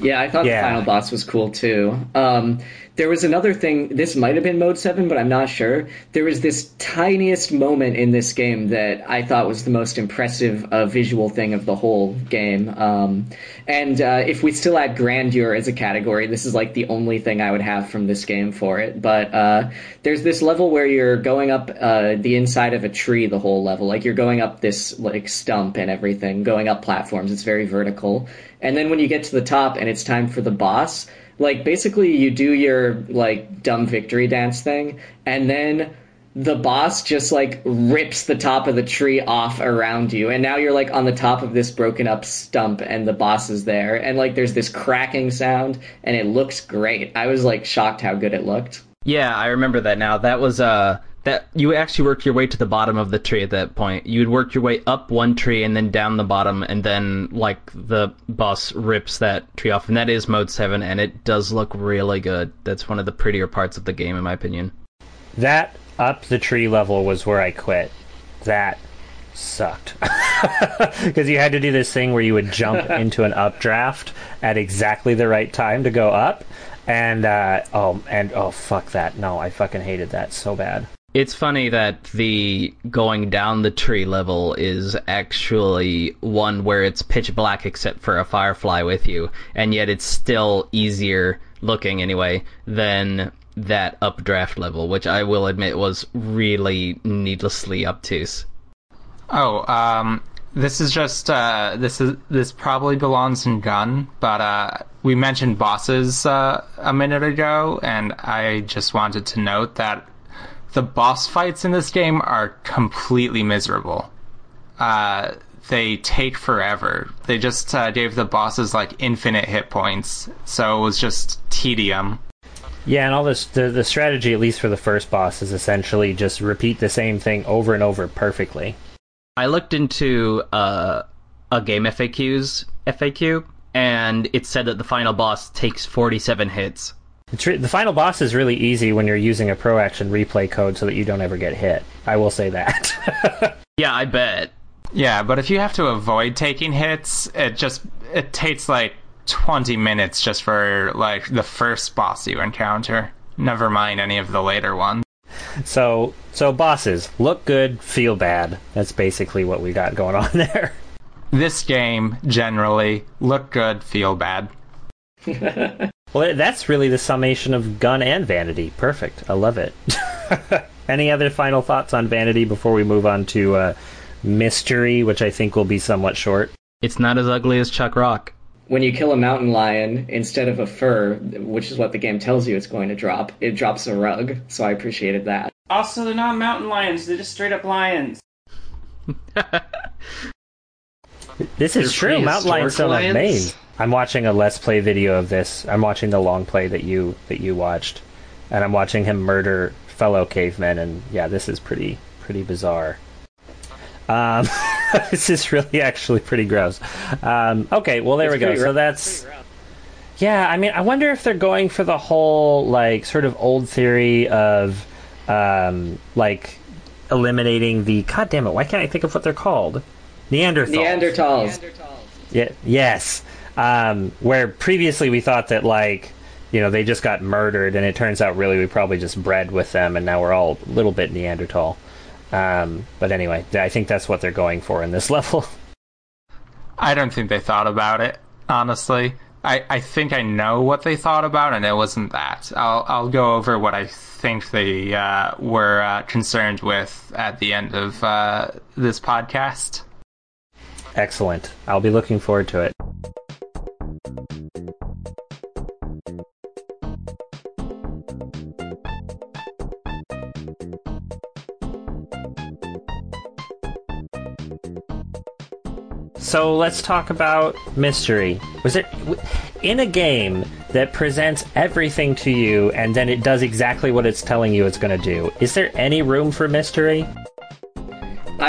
Yeah, I thought yeah. the final boss was cool too. Um, there was another thing. This might have been mode seven, but I'm not sure. There was this tiniest moment in this game that I thought was the most impressive uh, visual thing of the whole game. Um, and uh, if we still add grandeur as a category, this is like the only thing I would have from this game for it. But uh, there's this level where you're going up uh, the inside of a tree the whole level, like you're going up this like stump and everything, going up platforms. It's very vertical. And then when you get to the top and it's time for the boss like basically you do your like dumb victory dance thing and then the boss just like rips the top of the tree off around you and now you're like on the top of this broken up stump and the boss is there and like there's this cracking sound and it looks great. I was like shocked how good it looked. Yeah i remember that now. That was uh that you actually work your way to the bottom of the tree at that point. You'd work your way up one tree and then down the bottom, and then like the boss rips that tree off, and that is mode seven, and it does look really good. That's one of the prettier parts of the game, in my opinion. That up the tree level was where I quit. That sucked because you had to do this thing where you would jump into an updraft at exactly the right time to go up and uh, oh and oh fuck that no i fucking hated that so bad it's funny that the going down the tree level is actually one where it's pitch black except for a firefly with you, and yet it's still easier looking anyway than that updraft level, which I will admit was really needlessly obtuse. Oh, um, this is just uh, this is this probably belongs in gun, but uh, we mentioned bosses uh, a minute ago, and I just wanted to note that the boss fights in this game are completely miserable. Uh, they take forever. They just uh, gave the bosses like infinite hit points, so it was just tedium. Yeah, and all this the, the strategy, at least for the first boss, is essentially just repeat the same thing over and over perfectly. I looked into uh, a GameFAQs FAQ, and it said that the final boss takes 47 hits. Re- the final boss is really easy when you're using a pro action replay code so that you don't ever get hit. I will say that. yeah, I bet. Yeah, but if you have to avoid taking hits, it just it takes like 20 minutes just for like the first boss you encounter. Never mind any of the later ones. So, so bosses look good, feel bad. That's basically what we got going on there. This game generally look good, feel bad. Well, that's really the summation of gun and vanity. Perfect. I love it. Any other final thoughts on vanity before we move on to uh, mystery, which I think will be somewhat short? It's not as ugly as Chuck Rock. When you kill a mountain lion, instead of a fur, which is what the game tells you it's going to drop, it drops a rug. So I appreciated that. Also, they're not mountain lions; they're just straight up lions. This is They're true. Mountain lions don't have. I'm watching a let's play video of this. I'm watching the long play that you that you watched, and I'm watching him murder fellow cavemen. And yeah, this is pretty pretty bizarre. Um, this is really actually pretty gross. Um, okay, well there It's we go. So that's yeah. I mean, I wonder if they're going for the whole like sort of old theory of um, like eliminating the. God damn it! Why can't I think of what they're called? Neanderthals. Neanderthals. Yeah, yes. Um, where previously we thought that like, you know, they just got murdered, and it turns out really we probably just bred with them, and now we're all a little bit Neanderthal. Um, but anyway, I think that's what they're going for in this level. I don't think they thought about it, honestly. I, I think I know what they thought about, and it wasn't that. I'll I'll go over what I think they uh, were uh, concerned with at the end of uh, this podcast. Excellent. I'll be looking forward to it. So let's talk about mystery. Was it in a game that presents everything to you and then it does exactly what it's telling you it's going to do? Is there any room for mystery?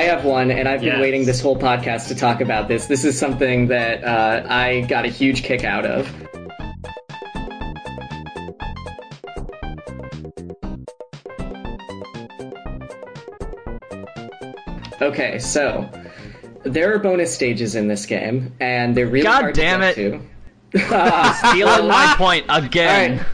I have one, and I've been Yes. waiting this whole podcast to talk about this. This is something that uh, I got a huge kick out of. Okay, so there are bonus stages in this game, and they're really God hard damn to it. get to. Stealing my point again. All right.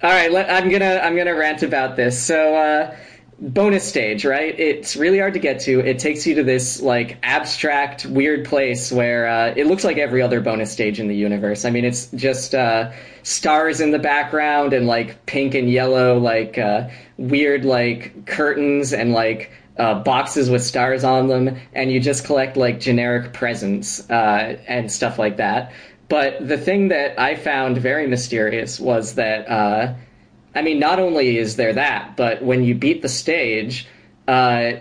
All right, let, I'm gonna I'm gonna rant about this. So, uh, bonus stage, right? It's really hard to get to. It takes you to this like abstract, weird place where uh, it looks like every other bonus stage in the universe. I mean, it's just uh, stars in the background and like pink and yellow, like uh, weird like curtains and like uh, boxes with stars on them, and you just collect like generic presents uh, and stuff like that. But the thing that I found very mysterious was that, uh, I mean, not only is there that, but when you beat the stage, uh,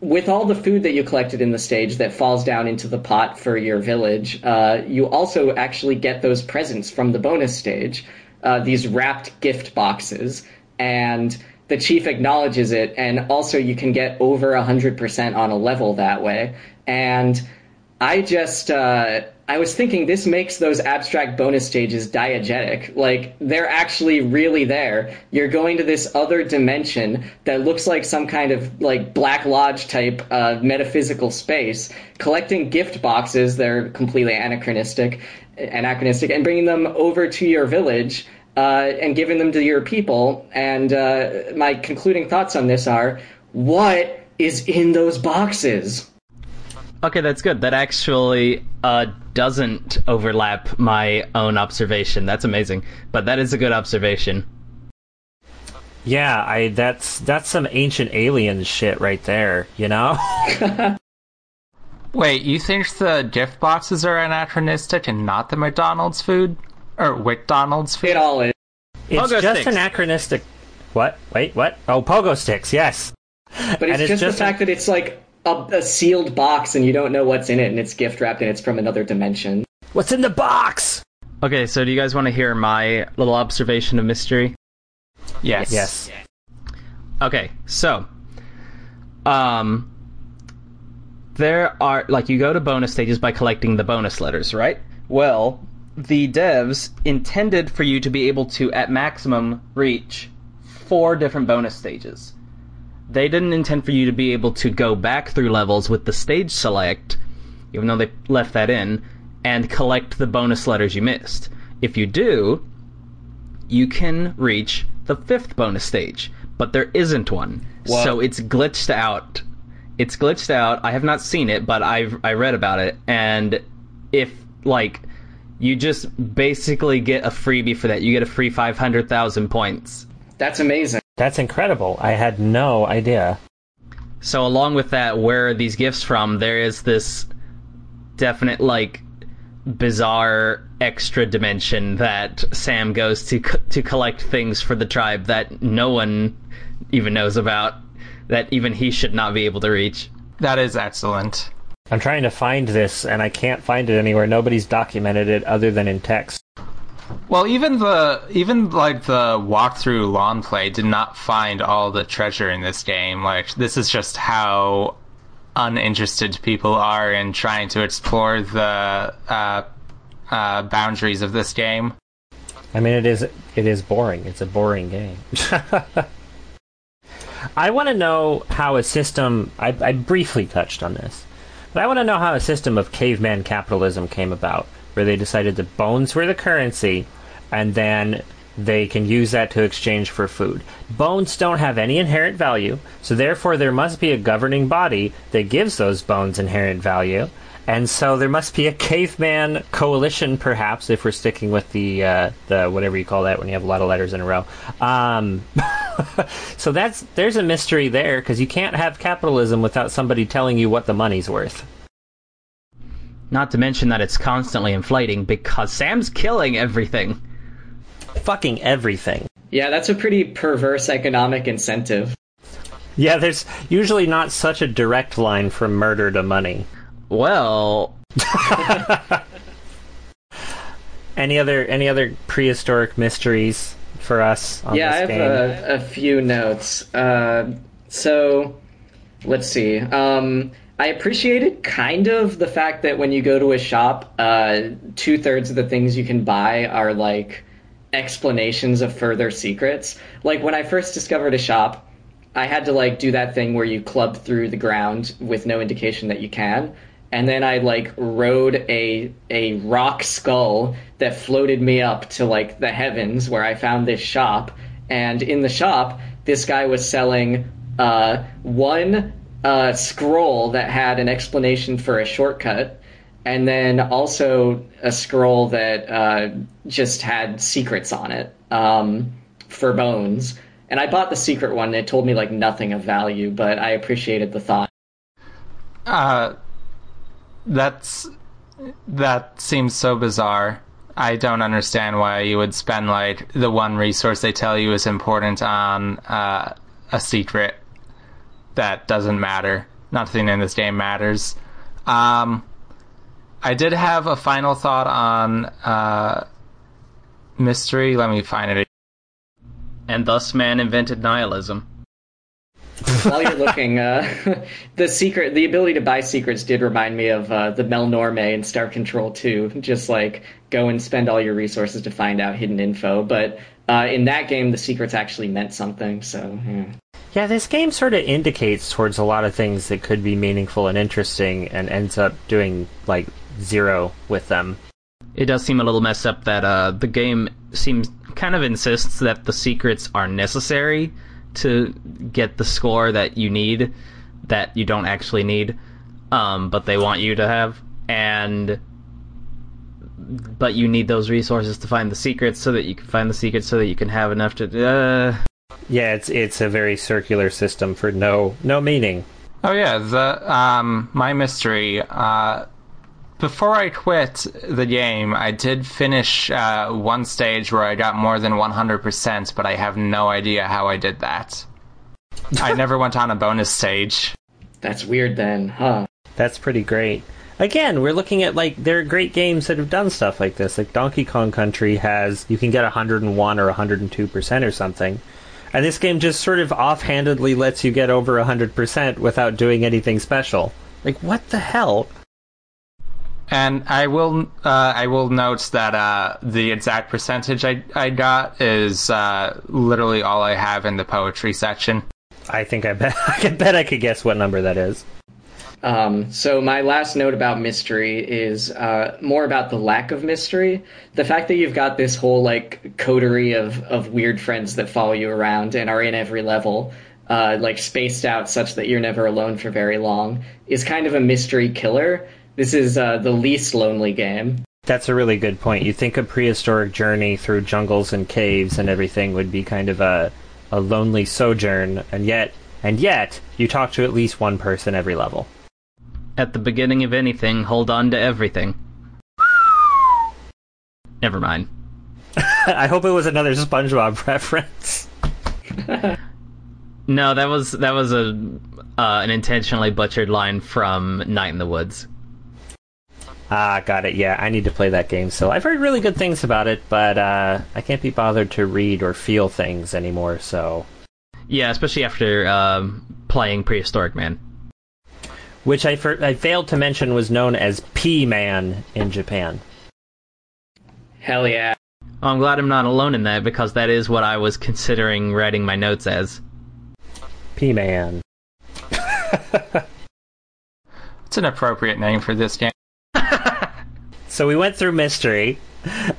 with all the food that you collected in the stage that falls down into the pot for your village, uh, you also actually get those presents from the bonus stage, uh, these wrapped gift boxes, and the chief acknowledges it, and also you can get over 100% on a level that way. And I just uh, I was thinking this makes those abstract bonus stages diegetic. Like they're actually really there. You're going to this other dimension that looks like some kind of like Black Lodge type uh, metaphysical space, collecting gift boxes that are completely anachronistic, anachronistic, and bringing them over to your village. Uh, and giving them to your people. And uh, my concluding thoughts on this are: what is in those boxes? Okay, that's good. That actually uh, doesn't overlap my own observation. That's amazing. But that is a good observation. Yeah, I that's that's some ancient alien shit right there, you know? Wait, you think the gift boxes are anachronistic and not the McDonald's food? Or McDonald's food? It all is. It's Pogo just sticks. anachronistic. What? Wait, what? Oh, pogo sticks. Yes. But it's And it's just, just the a- fact that it's like a, a sealed box and you don't know what's in it and it's gift wrapped and it's from another dimension. What's in the box? Okay, so do you guys want to hear my little observation of mystery? Yes. Yes. Okay, so um there are like you go to bonus stages by collecting the bonus letters, right? Well, the devs intended for you to be able to at maximum reach four different bonus stages. They didn't intend for you to be able to go back through levels with the stage select, even though they left that in, and collect the bonus letters you missed. If you do, you can reach the fifth bonus stage, but there isn't one. Well- so it's glitched out. It's glitched out. I have not seen it, but I've I read about it, and if like you just basically get a freebie for that, you get a free five hundred thousand points. That's amazing. That's incredible. I had no idea. So along with that, where are these gifts from? There is this definite like bizarre extra dimension that Sam goes to co- to collect things for the tribe that no one even knows about, that even he should not be able to reach. That is excellent. I'm trying to find this and I can't find it anywhere. Nobody's documented it other than in text. Well, even the even like the walkthrough long play did not find all the treasure in this game. Like this is just how uninterested people are in trying to explore the uh, uh, boundaries of this game. I mean, it is it is boring. It's a boring game. I want to know how a system. I, I briefly touched on this, but I want to know how a system of caveman capitalism came about, where they decided that bones were the currency, and then they can use that to exchange for food. Bones don't have any inherent value, so therefore there must be a governing body that gives those bones inherent value. And so there must be a caveman coalition, perhaps, if we're sticking with the uh, the whatever you call that when you have a lot of letters in a row. Um, so that's there's a mystery there because you can't have capitalism without somebody telling you what the money's worth. Not to mention that it's constantly inflating because Sam's killing everything. Fucking everything. Yeah, that's a pretty perverse economic incentive. Yeah, there's usually not such a direct line from murder to money. Well, Any other any other prehistoric mysteries for us on yeah, I have game? a, a few notes. Uh, so, let's see. Um, I appreciated kind of the fact that when you go to a shop, uh, two thirds of the things you can buy are like explanations of further secrets. Like when I first discovered a shop, I had to like do that thing where you club through the ground with no indication that you can. And then I like rode a a rock skull that floated me up to like the heavens where I found this shop. And in the shop, this guy was selling uh, one uh, scroll that had an explanation for a shortcut, and then also a scroll that uh, just had secrets on it um, for bones. And I bought the secret one. It told me like nothing of value, but I appreciated the thought. Uh, that's that seems so bizarre. I don't understand why you would spend like the one resource they tell you is important on uh, a secret that doesn't matter. Nothing in this game matters. Um, I did have a final thought on uh, mystery. Let me find it. and thus man invented nihilism. While you're looking, uh, the secret, the ability to buy secrets did remind me of uh, the Melnorme in Star Control 2. Just like go and spend all your resources to find out hidden info. But uh, in that game, the secrets actually meant something. So yeah. Yeah, this game sort of indicates towards a lot of things that could be meaningful and interesting, and ends up doing like zero with them. It does seem a little messed up that uh, the game seems kind of insists that the secrets are necessary to get the score that you need, that you don't actually need, um, but they want you to have, and but you need those resources to find the secrets so that you can find the secrets so that you can have enough to. Uh, Yeah, it's it's a very circular system for no no meaning. Oh yeah, the um my mystery. Uh, before I quit the game, I did finish uh, one stage where I got more than 100%, but I have no idea how I did that. I never went on a bonus stage. that's weird then, huh? That's pretty great. Again, we're looking at like there are great games that have done stuff like this. Like Donkey Kong Country has you can get 101 or 102 percent or something, and this game just sort of offhandedly lets you get over 100 percent without doing anything special. Like what the hell? And I will uh, I will note that uh, the exact percentage I, I got is uh, literally all I have in the poetry section. I think I bet I can bet I could guess what number that is. Um, so my last note about mystery is uh, more about the lack of mystery. The fact that you've got this whole like coterie of of weird friends that follow you around and are in every level, uh, like spaced out such that you're never alone for very long, is kind of a mystery killer. This is uh, the least lonely game. That's a really good point. You think a prehistoric journey through jungles and caves and everything would be kind of a a lonely sojourn, and yet and yet you talk to at least one person every level. At the beginning of anything, hold on to everything. Never mind. I hope it was another SpongeBob reference. No, that was that was a uh, an intentionally butchered line from Night in the Woods. Ah, got it. Yeah, I need to play that game So I've heard really good things about it, but uh, I can't be bothered to read or feel things anymore. So, Yeah, especially after um, playing Prehistoric Man. Which I for- I failed to mention was known as P Man in Japan. Hell yeah. I'm glad I'm not alone in that because that is what I was considering writing my notes as. P Man. It's an appropriate name for this game. So we went through mystery.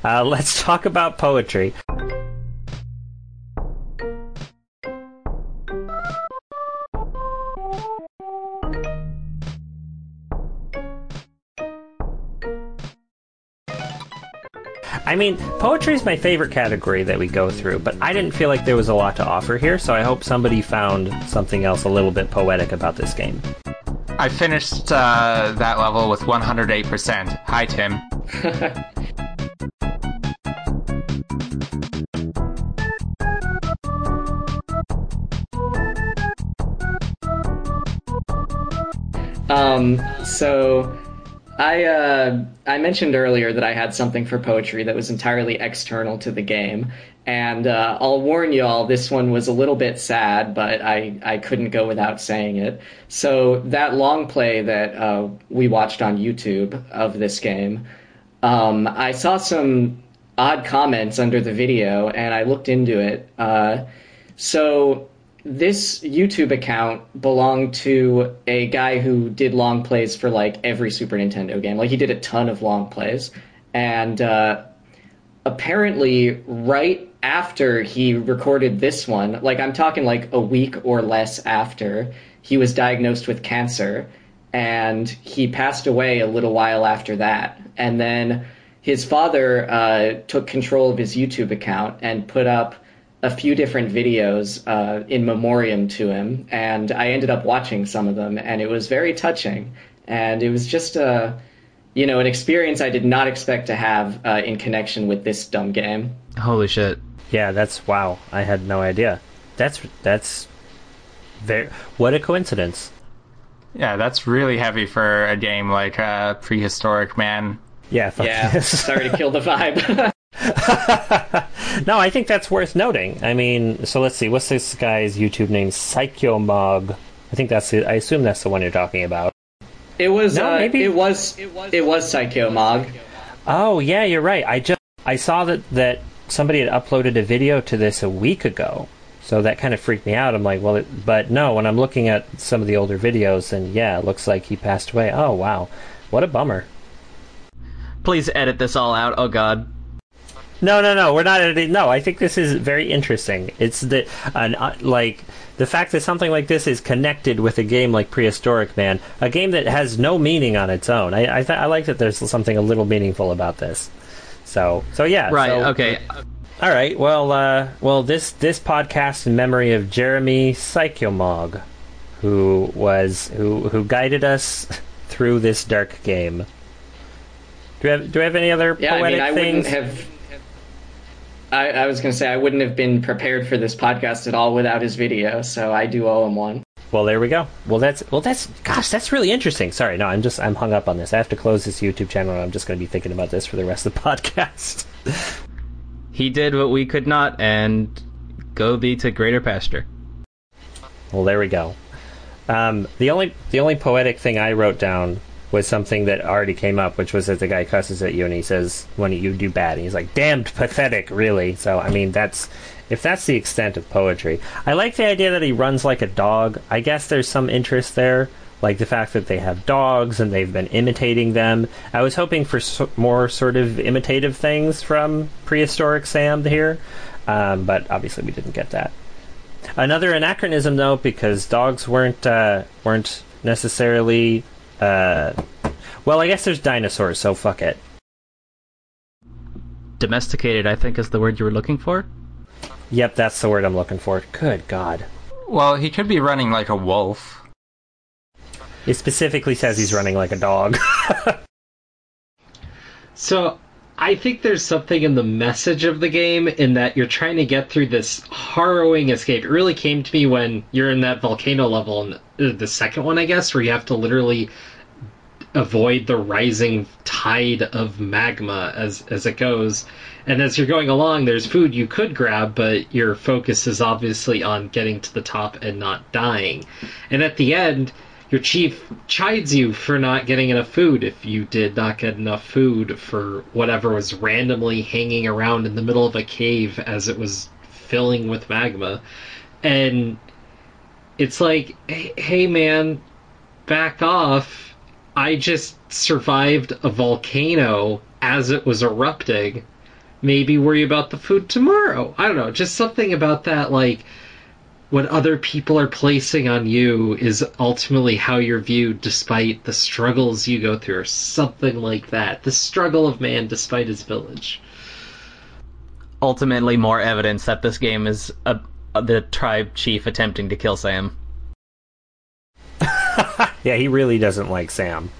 Uh, let's talk about poetry. I mean, poetry is my favorite category that we go through, but I didn't feel like there was a lot to offer here, so I hope somebody found something else a little bit poetic about this game. I finished uh, that level with 108%. Hi, Tim. Um, so I uh, I mentioned earlier that I had something for poetry that was entirely external to the game, and uh, I'll warn y'all, this one was a little bit sad, but I I couldn't go without saying it. So that long play that uh, we watched on YouTube of this game, um, I saw some odd comments under the video, and I looked into it. Uh, so this YouTube account belonged to a guy who did long plays for like every Super Nintendo game. Like he did a ton of long plays, and uh, apparently, right after he recorded this one, like I'm talking like a week or less after, he was diagnosed with cancer, and he passed away a little while after that. And then his father uh, took control of his YouTube account and put up a few different videos uh, in memoriam to him, and I ended up watching some of them, and it was very touching. And it was just a, you know, an experience I did not expect to have uh, in connection with this dumb game. Holy shit. Yeah, that's wow. I had no idea. That's that's very what a coincidence. Yeah, that's really heavy for a game like uh, Prehistorik Man. Yeah, fuck Yeah, yes. sorry to kill the vibe. no, I think that's worth noting. I mean, so let's see. What's this guy's YouTube name? Psychomog. I think that's it. I assume that's the one you're talking about. it was, No, uh, maybe- it was, it was, it was Psycho Mog. Oh yeah, you're right. I just I saw that that somebody had uploaded a video to this a week ago. So that kind of freaked me out. I'm like, well, it, but no. When I'm looking at some of the older videos, and yeah, it looks like he passed away. Oh wow, what a bummer. Please edit this all out. Oh god. No, no, no. We're not editing. No, I think this is very interesting. It's the an uh, like the fact that something like this is connected with a game like Prehistorik Man, a game that has no meaning on its own. I I, th- I like that there's something a little meaningful about this. So so yeah. Right, so- okay. All right. Well, uh, well, this this podcast in memory of Jeremy Psychomog, who was who who guided us through this dark game. Do we have do we have any other Yeah, I poetic mean, I things? wouldn't have. I, I was going to say I wouldn't have been prepared for this podcast at all without his video, so I do owe him one. Well, there we go. Well, that's well, that's gosh, that's really interesting. Sorry, no, I'm just I'm hung up on this. I have to close this YouTube channel. and I'm just going to be thinking about this for the rest of the podcast. He did what we could not, and go thee to greater pasture. well, there we go. Um, the only the only poetic thing I wrote down was something that already came up, which was that the guy cusses at you and he says when you do bad, and he's like, "Damned pathetic, really." So I mean, that's if that's the extent of poetry. I like the idea that he runs like a dog. I guess there's some interest there like the fact that they have dogs and they've been imitating them. I was hoping for so- more sort of imitative things from prehistoric Sam here, um, but obviously we didn't get that. Another anachronism, though, because dogs weren't uh, weren't necessarily. Uh, well, I guess there's dinosaurs, so fuck it. Domesticated, I think, is the word you were looking for. Yep, that's the word I'm looking for. Good God. Well, he could be running like a wolf. It specifically says he's running like a dog. So I think there's something in the message of the game in that you're trying to get through this harrowing escape. It really came to me when you're in that volcano level, and the second one, I guess, where you have to literally avoid the rising tide of magma as as it goes. And as you're going along, there's food you could grab, but your focus is obviously on getting to the top and not dying. And at the end, your chief chides you for not getting enough food if you did not get enough food for whatever was randomly hanging around in the middle of a cave as it was filling with magma. And it's like, hey, hey man, back off. I just survived a volcano as it was erupting. Maybe worry about the food tomorrow. I don't know. Just something about that, like, what other people are placing on you is ultimately how you're viewed despite the struggles you go through, or something like that. The struggle of man despite his village. Ultimately, more evidence that this game is a, a- the tribe chief attempting to kill Sam. yeah, he really doesn't like Sam.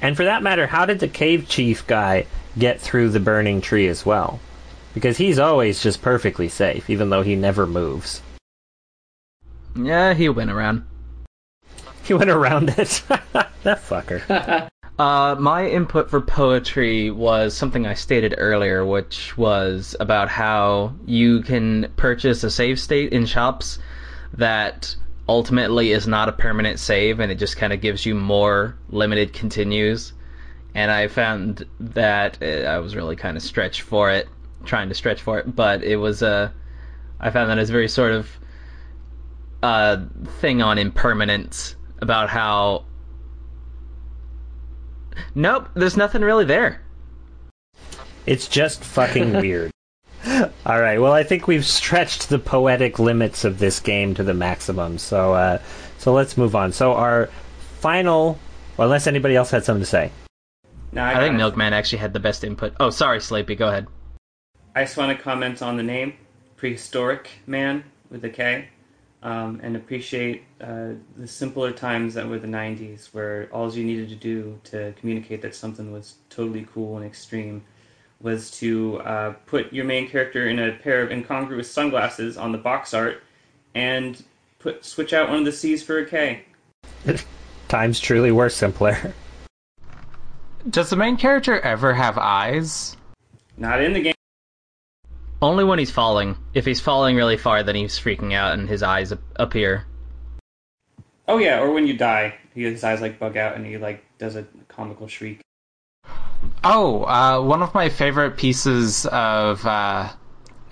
And for that matter, how did the cave chief guy get through the burning tree as well? Because he's always just perfectly safe, even though he never moves. Yeah, he went around. He went around it. that fucker. Uh, my input for poetry was something I stated earlier, which was about how you can purchase a save state in shops that ultimately is not a permanent save and it just kind of gives you more limited continues. And I found that uh, I was really kind of stretched for it, trying to stretch for it, but it was Uh, I found that it's very sort of uh, thing on impermanence about how Nope, there's nothing really there. It's just fucking weird. All right. Well, I think we've stretched the poetic limits of this game to the maximum. So, uh, so let's move on. So, our final, well, unless anybody else had something to say. No, I got think it. Milkman actually had the best input. Oh, sorry, Sleepy. Go ahead. I just want to comment on the name, Prehistorik Man with a K, um, and appreciate uh, the simpler times that were the 90s, where all you needed to do to communicate that something was totally cool and extreme was to uh, put your main character in a pair of incongruous sunglasses on the box art and put switch out one of the C's for a K. Times truly were simpler. Does the main character ever have eyes? Not in the game. Only when he's falling. If he's falling really far, then he's freaking out and his eyes appear. Oh yeah, or when you die, his eyes like bug out and he like does a comical shriek. Oh, uh, one of my favorite pieces of uh,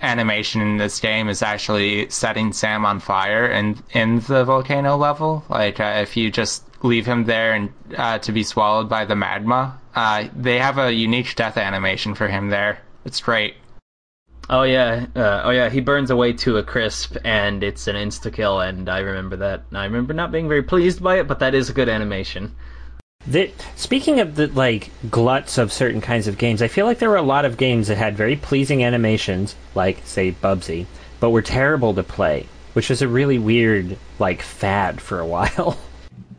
animation in this game is actually setting Sam on fire and in the volcano level. Like uh, if you just leave him there and uh, to be swallowed by the magma, uh, they have a unique death animation for him there. It's great. Oh yeah, uh, oh yeah. He burns away to a crisp, and it's an insta kill. And I remember that. I remember not being very pleased by it, but that is a good animation. Speaking of the like gluts of certain kinds of games, I feel like there were a lot of games that had very pleasing animations, like say Bubsy, but were terrible to play, which was a really weird like fad for a while.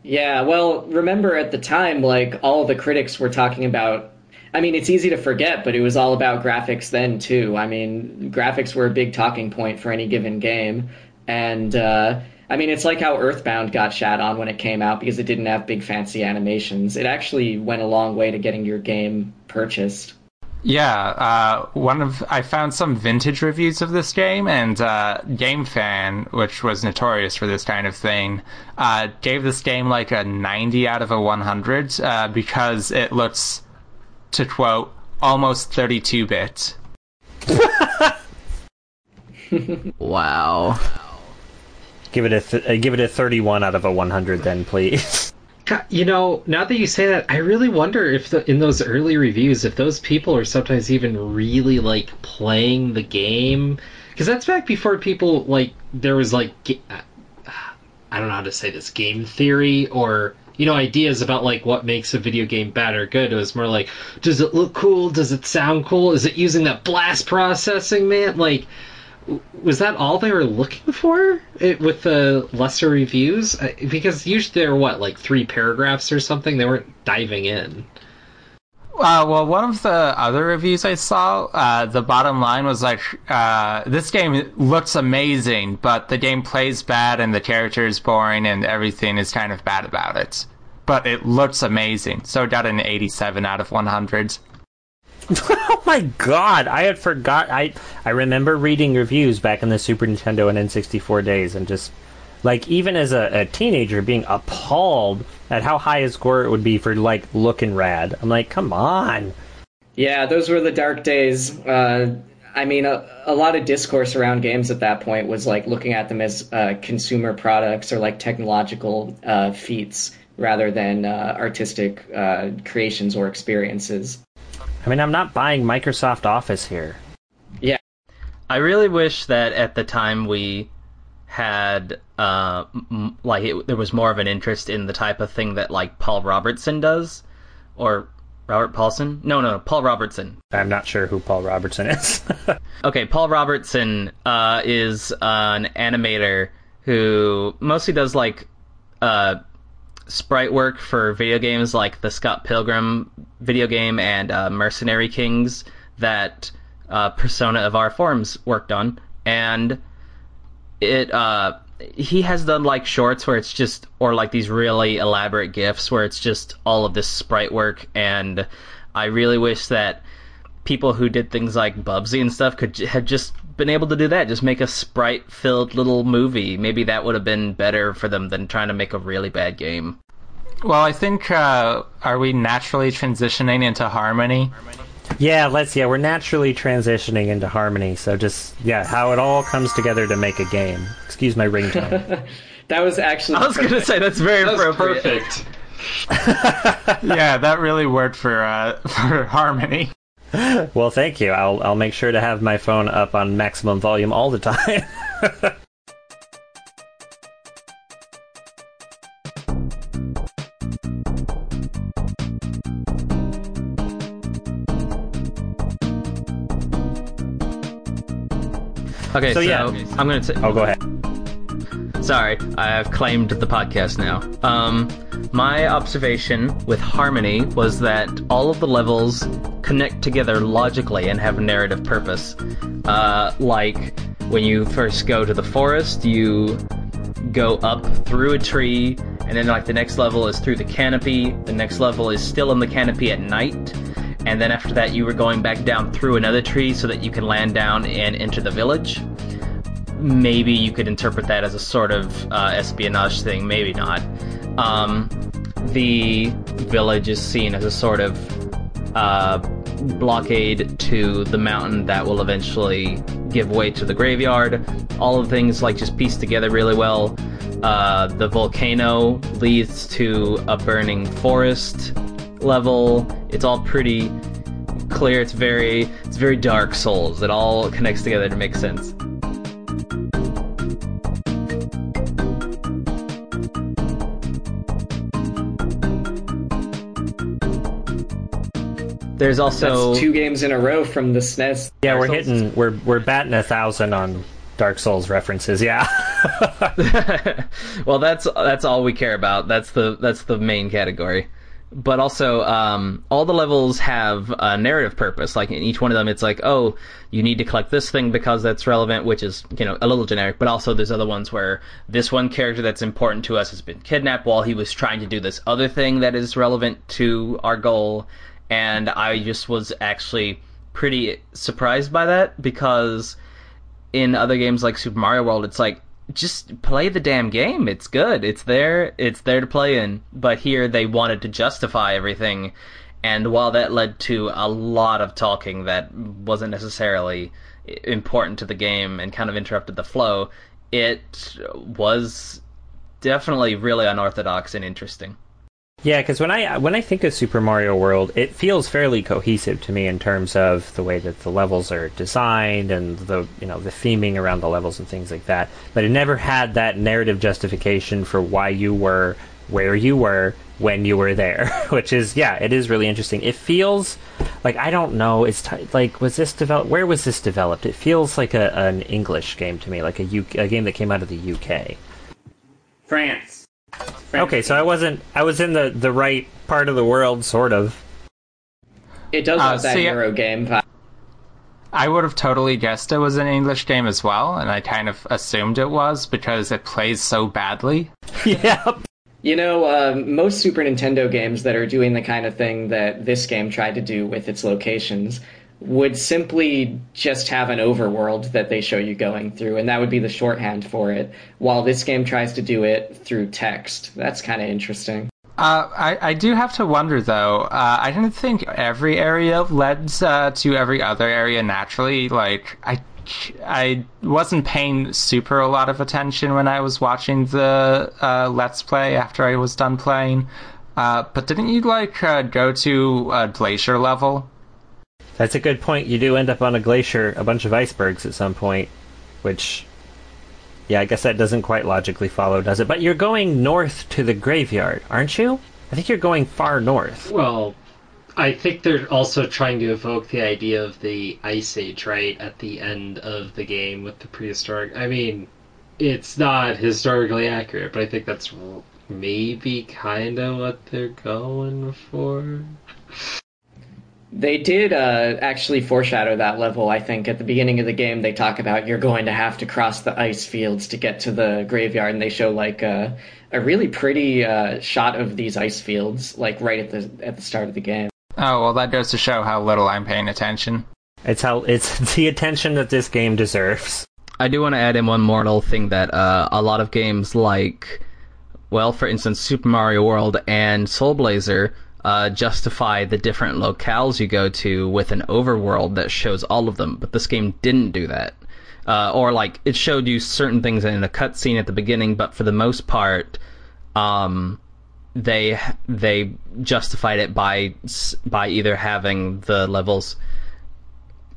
Yeah, well, remember at the time, like, all the critics were talking about. I mean, it's easy to forget, but it was all about graphics then, too. I mean, graphics were a big talking point for any given game. And, uh, I mean, it's like how Earthbound got shat on when it came out because it didn't have big fancy animations. It actually went a long way to getting your game purchased. Yeah, uh, one of I found some vintage reviews of this game, and uh, GameFan, which was notorious for this kind of thing, uh, gave this game like a 90 out of a 100 uh, because it looks, to quote, almost 32 bit. Wow. Give it a th- uh, give it a 31 out of a 100, then please. You know, now that you say that, I really wonder if the, in those early reviews, if those people are sometimes even really like playing the game, because that's back before people like there was like uh, I don't know how to say this game theory or you know ideas about like what makes a video game bad or good. It was more like, does it look cool? Does it sound cool? Is it using that blast processing, man? Like, was that all they were looking for it, with the lesser reviews? Because usually they're what like three paragraphs or something. They weren't diving in. Uh, well, one of the other reviews I saw, uh, the bottom line was like, uh, this game looks amazing, but the game plays bad and the character is boring and everything is kind of bad about it. But it looks amazing, so it got an 87 out of 100. oh my god, I had forgot. I I remember reading reviews back in the Super Nintendo and N64 days, and just like even as a, a teenager, being appalled at how high a score it would be for like looking rad. I'm like, come on. Yeah, those were the dark days. Uh, I mean, a, a lot of discourse around games at that point was like looking at them as uh, consumer products or like technological uh, feats rather than uh, artistic uh, creations or experiences. I mean, I'm not buying Microsoft Office here. Yeah. I really wish that at the time we had uh m- like it, there was more of an interest in the type of thing that like Paul Robertson does or Robert Paulson? No, no, Paul Robertson. I'm not sure who Paul Robertson is. Okay, Paul Robertson uh, is an animator who mostly does like uh, sprite work for video games like the Scott Pilgrim video game and uh, Mercenary Kings that uh, Persona of Our Forms worked on, and it uh, he has done like shorts where it's just or like these really elaborate gifs where it's just all of this sprite work, and I really wish that people who did things like Bubsy and stuff could had just been able to do that. Just make a sprite filled little movie. Maybe that would have been better for them than trying to make a really bad game. Well, I think, uh, are we naturally transitioning into Harmony? yeah, let's. Yeah, we're naturally transitioning into Harmony. So just yeah, how it all comes together to make a game. Excuse my ringtone. That was actually. I was gonna say that's very That appropriate. perfect. yeah, that really worked for, uh, for Harmony. well, thank you. I'll I'll make sure to have my phone up on maximum volume all the time. Okay, So, so, yeah. I'm gonna. T- oh, go ahead. Sorry, I have claimed the podcast now. Um, my observation with Harmony was that all of the levels connect together logically and have a narrative purpose. Uh, like when you first go to the forest, you go up through a tree, and then like the next level is through the canopy. The next level is still in the canopy at night. And then after that, you were going back down through another tree so that you can land down and enter the village maybe you could interpret that as a sort of uh, espionage thing, maybe not. Um, the village is seen as a sort of uh, blockade to the mountain that will eventually give way to the graveyard. All of things like just pieced together really well. Uh, the volcano leads to a burning forest level. It's all pretty clear. It's very it's very Dark Souls. It all connects together to make sense. There's also That's two games in a row from the SNES. Yeah, Dark we're Souls. hitting we're we're batting a thousand on Dark Souls references. Yeah. well, that's that's all we care about. That's the that's the main category. But also, um, all the levels have a narrative purpose. Like in each one of them, it's like, oh, you need to collect this thing because that's relevant, which is you know a little generic. But also, there's other ones where this one character that's important to us has been kidnapped while he was trying to do this other thing that is relevant to our goal. And I just was actually pretty surprised by that because in other games like Super Mario World, it's like just play the damn game. It's good. It's there. It's there to play in. But here they wanted to justify everything, and while that led to a lot of talking that wasn't necessarily important to the game and kind of interrupted the flow, it was definitely really unorthodox and interesting. Yeah, because when I when I think of Super Mario World, it feels fairly cohesive to me in terms of the way that the levels are designed and the you know the theming around the levels and things like that. But it never had that narrative justification for why you were where you were when you were there, which is yeah, it is really interesting. It feels like I don't know. It's t- like was this developed? Where was this developed? It feels like a, an English game to me, like a, U- a game that came out of the UK. France. France. Okay, so I wasn't. I was in the the right part of the world, sort of. It does Uh, have that see, Euro game vibe. I would have totally guessed it was an English game as well, and I kind of assumed it was because it plays so badly. yep. You know, uh, most Super Nintendo games that are doing the kind of thing that this game tried to do with its locations would simply just have an overworld that they show you going through, and that would be the shorthand for it. While this game tries to do it through text, that's kind of interesting. Uh, I, I do have to wonder though. Uh, I didn't think every area led uh, to every other area naturally. Like I, I wasn't paying super a lot of attention when I was watching the uh, Let's Play after I was done playing. Uh, but didn't you like uh, go to a glacier level? That's a good point. You do end up on a glacier, a bunch of icebergs at some point, which, yeah, I guess that doesn't quite logically follow, does it? But you're going north to the graveyard, aren't you? I think you're going far north. Well, I think they're also trying to evoke the idea of the Ice Age, right, at the end of the game with the prehistoric. I mean, it's not historically accurate, but I think that's maybe kind of what they're going for. They did uh, actually foreshadow that level, I think. At the beginning of the game, they talk about you're going to have to cross the ice fields to get to the graveyard, and they show like a, a really pretty uh, shot of these ice fields, like right at the at the start of the game. Oh well, that goes to show how little I'm paying attention. It's how it's the attention that this game deserves. I do want to add in one more little thing that uh, a lot of games like, well, for instance, Super Mario World and Soul Blazer uh, justify the different locales you go to with an overworld that shows all of them, but this game didn't do that. Uh, or like it showed you certain things in a cutscene at the beginning, but for the most part, um, they they justified it by by either having the levels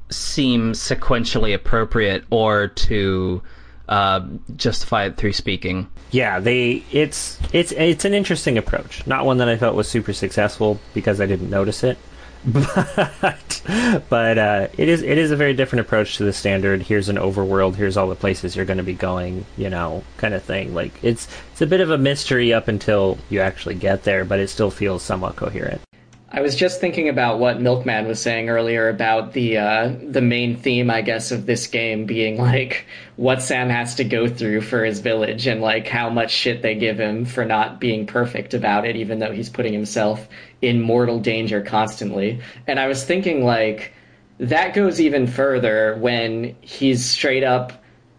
seem sequentially appropriate or to uh, justify it through speaking. Yeah, they it's it's it's an interesting approach. Not one that I felt was super successful because I didn't notice it. But but uh, it is it is a very different approach to the standard. Here's an overworld. Here's all the places you're going to be going. You know, kind of thing. Like it's it's a bit of a mystery up until you actually get there, but it still feels somewhat coherent. I was just thinking about what Milkman was saying earlier about the uh, the main theme, I guess, of this game being like what Sam has to go through for his village and like how much shit they give him for not being perfect about it, even though he's putting himself in mortal danger constantly. And I was thinking like that goes even further when he's straight up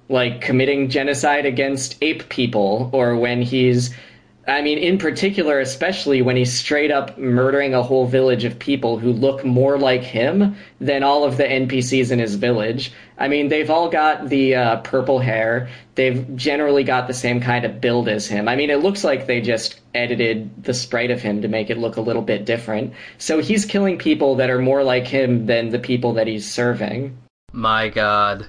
like committing genocide against ape people or when he's I mean, in particular, especially when he's straight up murdering a whole village of people who look more like him than all of the NPCs in his village. I mean, they've all got the uh, purple hair. They've generally got the same kind of build as him. I mean, it looks like they just edited the sprite of him to make it look a little bit different. So he's killing people that are more like him than the people that he's serving. My God.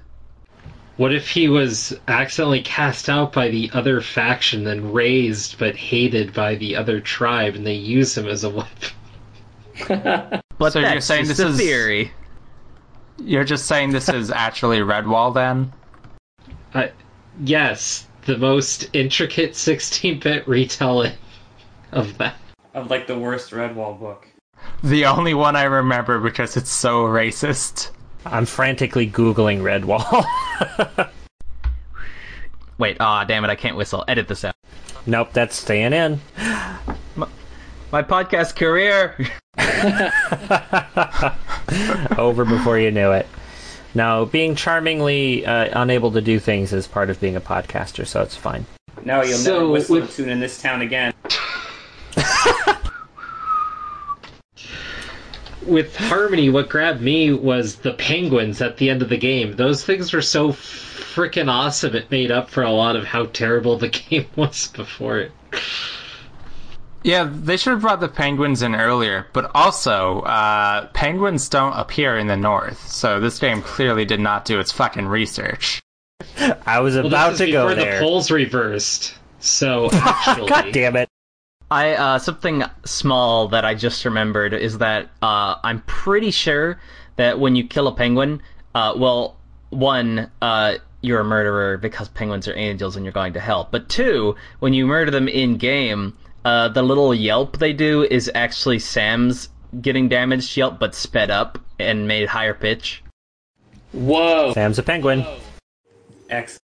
What if he was accidentally cast out by the other faction, then raised but hated by the other tribe, and they use him as a weapon? But So you're saying just this a is- theory. You're just saying this is actually Redwall then? Uh, yes, the most intricate 16-bit retelling of that. Of like the worst Redwall book. The only one I remember because it's so racist. I'm frantically googling Redwall. Wait, ah, damn it, I can't whistle. Edit this out. nope, that's staying in. My podcast career. Over before you knew it. No, being charmingly uh, unable to do things is part of being a podcaster, so it's fine. No, you'll So, never whistle with- a tune in this town again. With Harmony, what grabbed me was the penguins at the end of the game. Those things were so freaking awesome. It made up for a lot of how terrible the game was before it. Yeah, they should have brought the penguins in earlier, but also, uh, penguins don't appear in the north, so this game clearly did not do its fucking research. I was Well, about this to is go before there. the polls reversed. So actually, God damn it. I uh, something small that I just remembered is that uh, I'm pretty sure that when you kill a penguin, uh, well, one, uh, you're a murderer because penguins are angels and you're going to hell. But two, when you murder them in game, uh, the little yelp they do is actually Sam's getting damaged yelp, but sped up and made higher pitch. Whoa. Sam's a penguin. X.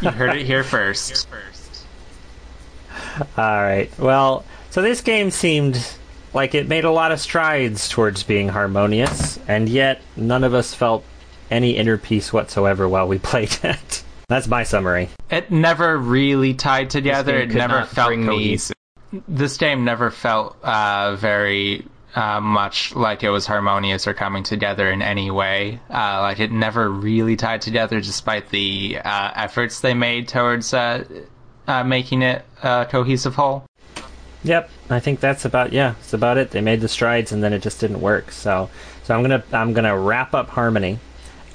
You heard it here first. All right. Well, so this game seemed like it made a lot of strides towards being harmonious, and yet none of us felt any inner peace whatsoever while we played it. That's my summary. It never really tied together. It never felt bring me- This game never felt uh, very uh, much like it was harmonious or coming together in any way. Uh, like it never really tied together, despite the uh, efforts they made towards uh, making it a cohesive whole. Yep, I think that's about yeah, it's about it. They made the strides and then it just didn't work. So, so I'm gonna I'm gonna wrap up Harmony,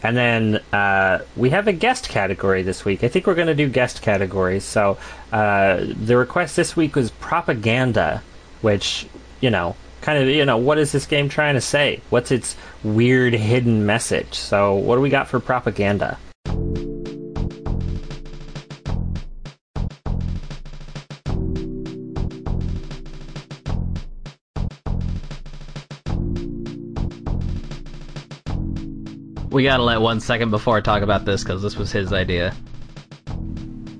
and then uh, we have a guest category this week. I think we're gonna do guest categories. So uh, the request this week was propaganda, which you know kind of you know what is this game trying to say? What's its weird hidden message? So what do we got for propaganda? We gotta let one second before I talk about this because this was his idea.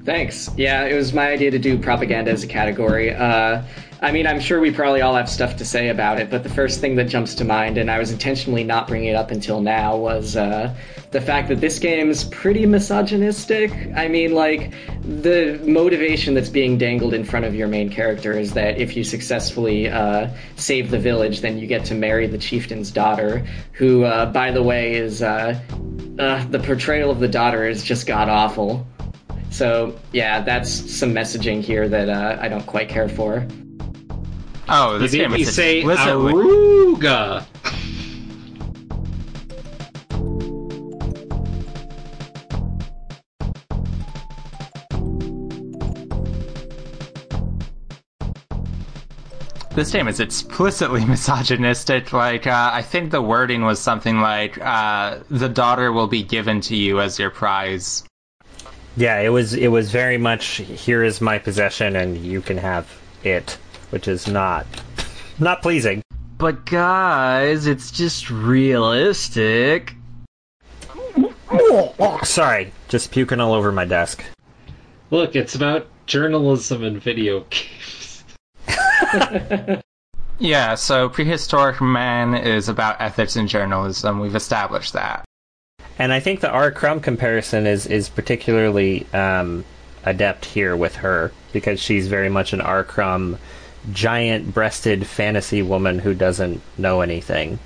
Thanks. Yeah, it was my idea to do propaganda as a category. Uh, I mean, I'm sure we probably all have stuff to say about it, but the first thing that jumps to mind, and I was intentionally not bringing it up until now, was uh, the fact that this game's pretty misogynistic. I mean, like, the motivation that's being dangled in front of your main character is that if you successfully uh, save the village, then you get to marry the chieftain's daughter, who, uh, by the way, is. Uh, uh, the portrayal of the daughter is just god awful. So yeah, that's some messaging here that uh, I don't quite care for. Oh, this you game is say explicitly. Aruga. This game is explicitly misogynistic. Like, uh, I think the wording was something like, uh, "The daughter will be given to you as your prize." Yeah, it was it was very much here is my possession and you can have it, which is not not pleasing. But guys, it's just realistic. Sorry, just puking all over my desk. Look, it's about journalism and video games. Yeah, so Prehistorik Man is about ethics in journalism. We've established that. And I think the R. Crumb comparison is is particularly um, adept here with her because she's very much an R. Crumb, giant-breasted fantasy woman who doesn't know anything.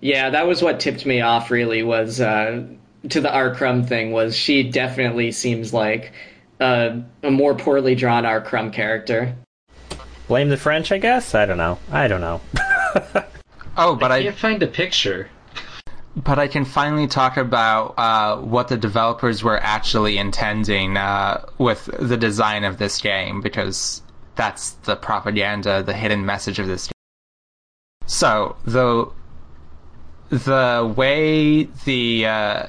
Yeah, that was what tipped me off. Really, was uh, to the R. Crumb thing. Was she definitely seems like uh, a more poorly drawn R. Crumb character? Blame the French, I guess. I don't know. I don't know. Oh, but I I, can't find a picture. but I can finally talk about uh, what the developers were actually intending uh, with the design of this game because that's the propaganda, the hidden message of this. So the the way the uh,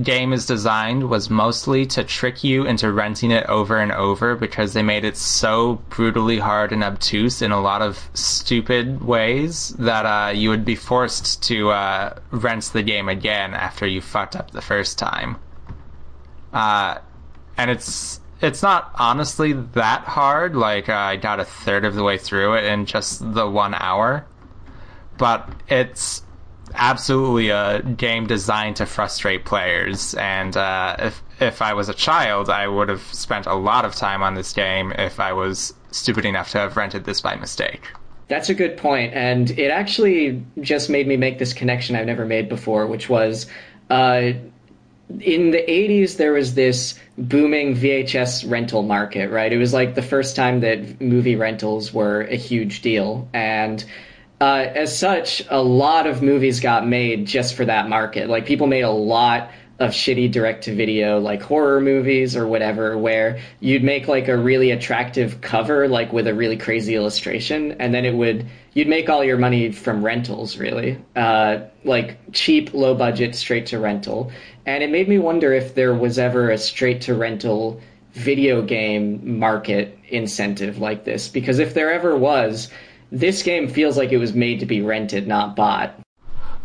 game is designed was mostly to trick you into renting it over and over because they made it so brutally hard and obtuse in a lot of stupid ways that uh, you would be forced to uh, rent the game again after you fucked up the first time. Uh, and it's it's not honestly that hard. Like uh, I got a third of the way through it in just the one hour, but it's absolutely a game designed to frustrate players. And uh, if if I was a child, I would have spent a lot of time on this game if I was stupid enough to have rented this by mistake. That's a good point, and it actually just made me make this connection I've never made before, which was uh, in the 80s there was this booming VHS rental market, right? It was like the first time that movie rentals were a huge deal and uh, as such, a lot of movies got made just for that market. Like people made a lot of shitty direct to video like horror movies or whatever where you'd make like a really attractive cover like with a really crazy illustration and then it would you'd make all your money from rentals really. Uh, like cheap low budget straight to rental and it made me wonder if there was ever a straight to rental video game market incentive like this because if there ever was this game feels like it was made to be rented not bought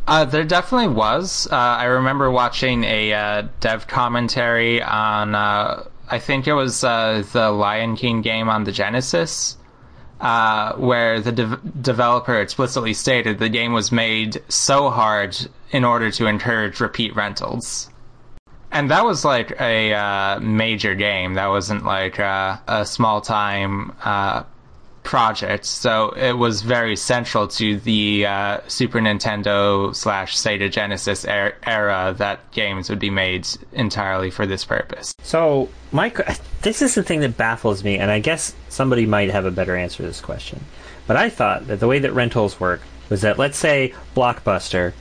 Uh, there definitely was. Uh, I remember watching a uh, dev commentary on, uh, I think it was uh, the Lion King game on the Genesis, uh, where the de- developer explicitly stated the game was made so hard in order to encourage repeat rentals. And that was like a major game. That wasn't like a small time project. So it was very central to the uh, Super Nintendo slash Sega Genesis er- era that games would be made entirely for this purpose. So, Mike, this is the thing that baffles me, and I guess somebody might have a better answer to this question. But I thought that the way that rentals work was that, let's say, Blockbuster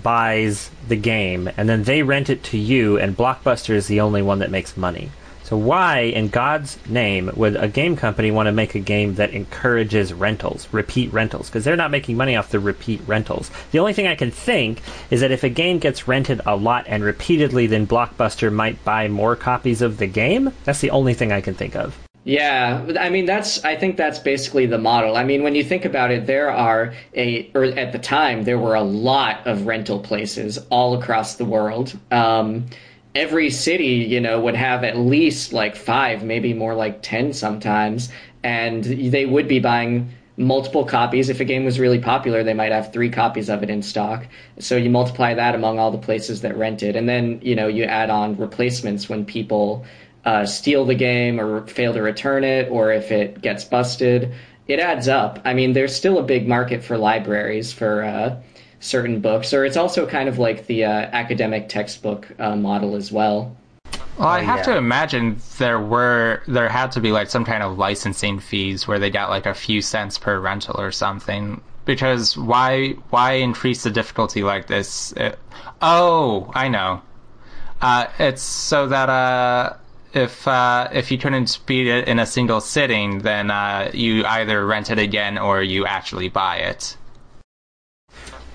buys the game, and then they rent it to you, and Blockbuster is the only one that makes money. So why, in God's name, would a game company want to make a game that encourages rentals, repeat rentals? Because they're not making money off the repeat rentals. The only thing I can think is that if a game gets rented a lot and repeatedly, then Blockbuster might buy more copies of the game. That's the only thing I can think of. Yeah, I mean that's I think that's basically the model. I mean when you think about it there are a or at the time there were a lot of rental places all across the world. Um, every city, you know, would have at least like 5, maybe more like 10 sometimes, and they would be buying multiple copies. If a game was really popular, they might have 3 copies of it in stock. So you multiply that among all the places that rent it and then, you know, you add on replacements when people uh, steal the game or fail to return it, or if it gets busted, it adds up. I mean, there's still a big market for libraries for uh, certain books, or it's also kind of like the uh, academic textbook uh, model as well. Well, I Oh, have yeah. to imagine there were there had to be like some kind of licensing fees where they got like a few cents per rental or something. Because why why increase the difficulty like this? It, oh, I know. Uh, it's so that uh, if uh, if you couldn't beat it in a single sitting, then uh, you either rent it again or you actually buy it.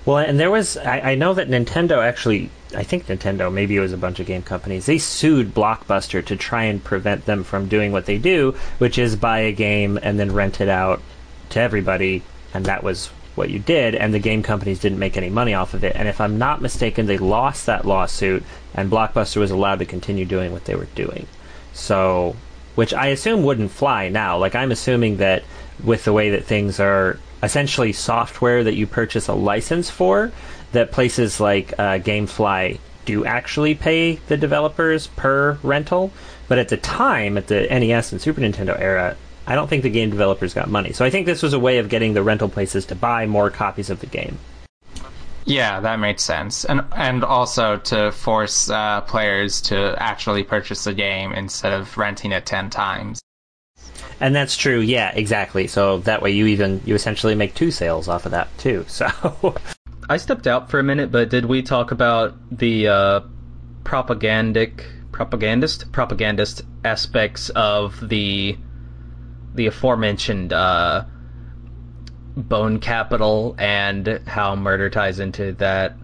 Well, and there was, I, I know that Nintendo actually, I think Nintendo, maybe it was a bunch of game companies, they sued Blockbuster to try and prevent them from doing what they do, which is buy a game and then rent it out to everybody, and that was what you did, and the game companies didn't make any money off of it. And if I'm not mistaken, they lost that lawsuit, and Blockbuster was allowed to continue doing what they were doing. So, which I assume wouldn't fly now. Like, I'm assuming that with the way that things are essentially software that you purchase a license for, that places like uh, Gamefly do actually pay the developers per rental. But at the time, at the NES and Super Nintendo era, I don't think the game developers got money. So I think this was a way of getting the rental places to buy more copies of the game. Yeah, that makes sense, and and also to force uh, players to actually purchase the game instead of renting it ten times. And that's true, yeah, exactly. So that way you even you essentially make two sales off of that too. So I stepped out for a minute, but did we talk about the uh, propagandic propagandist propagandist aspects of the the aforementioned uh, bone capital and how murder ties into that?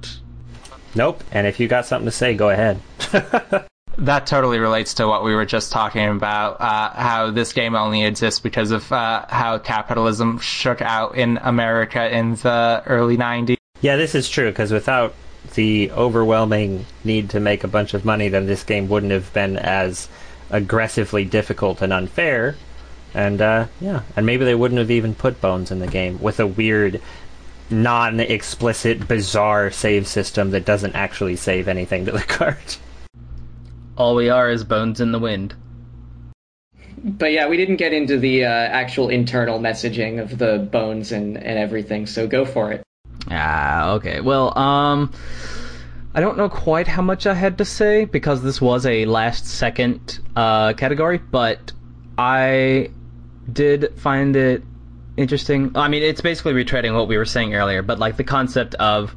Nope. And if you got something to say, go ahead. That totally relates to what we were just talking about. Uh, how this game only exists because of uh, how capitalism shook out in America in the early '90s. Yeah, this is true because without the overwhelming need to make a bunch of money, then this game wouldn't have been as aggressively difficult and unfair. And uh, yeah, and maybe they wouldn't have even put bones in the game with a weird, non-explicit, bizarre save system that doesn't actually save anything to the card. All we are is bones in the wind. But yeah, we didn't get into the uh, actual internal messaging of the bones and, and everything, so go for it. Ah, okay. Well, um, I don't know quite how much I had to say because this was a last second uh, category, but I did find it interesting. I mean, it's basically retreading what we were saying earlier, but like the concept of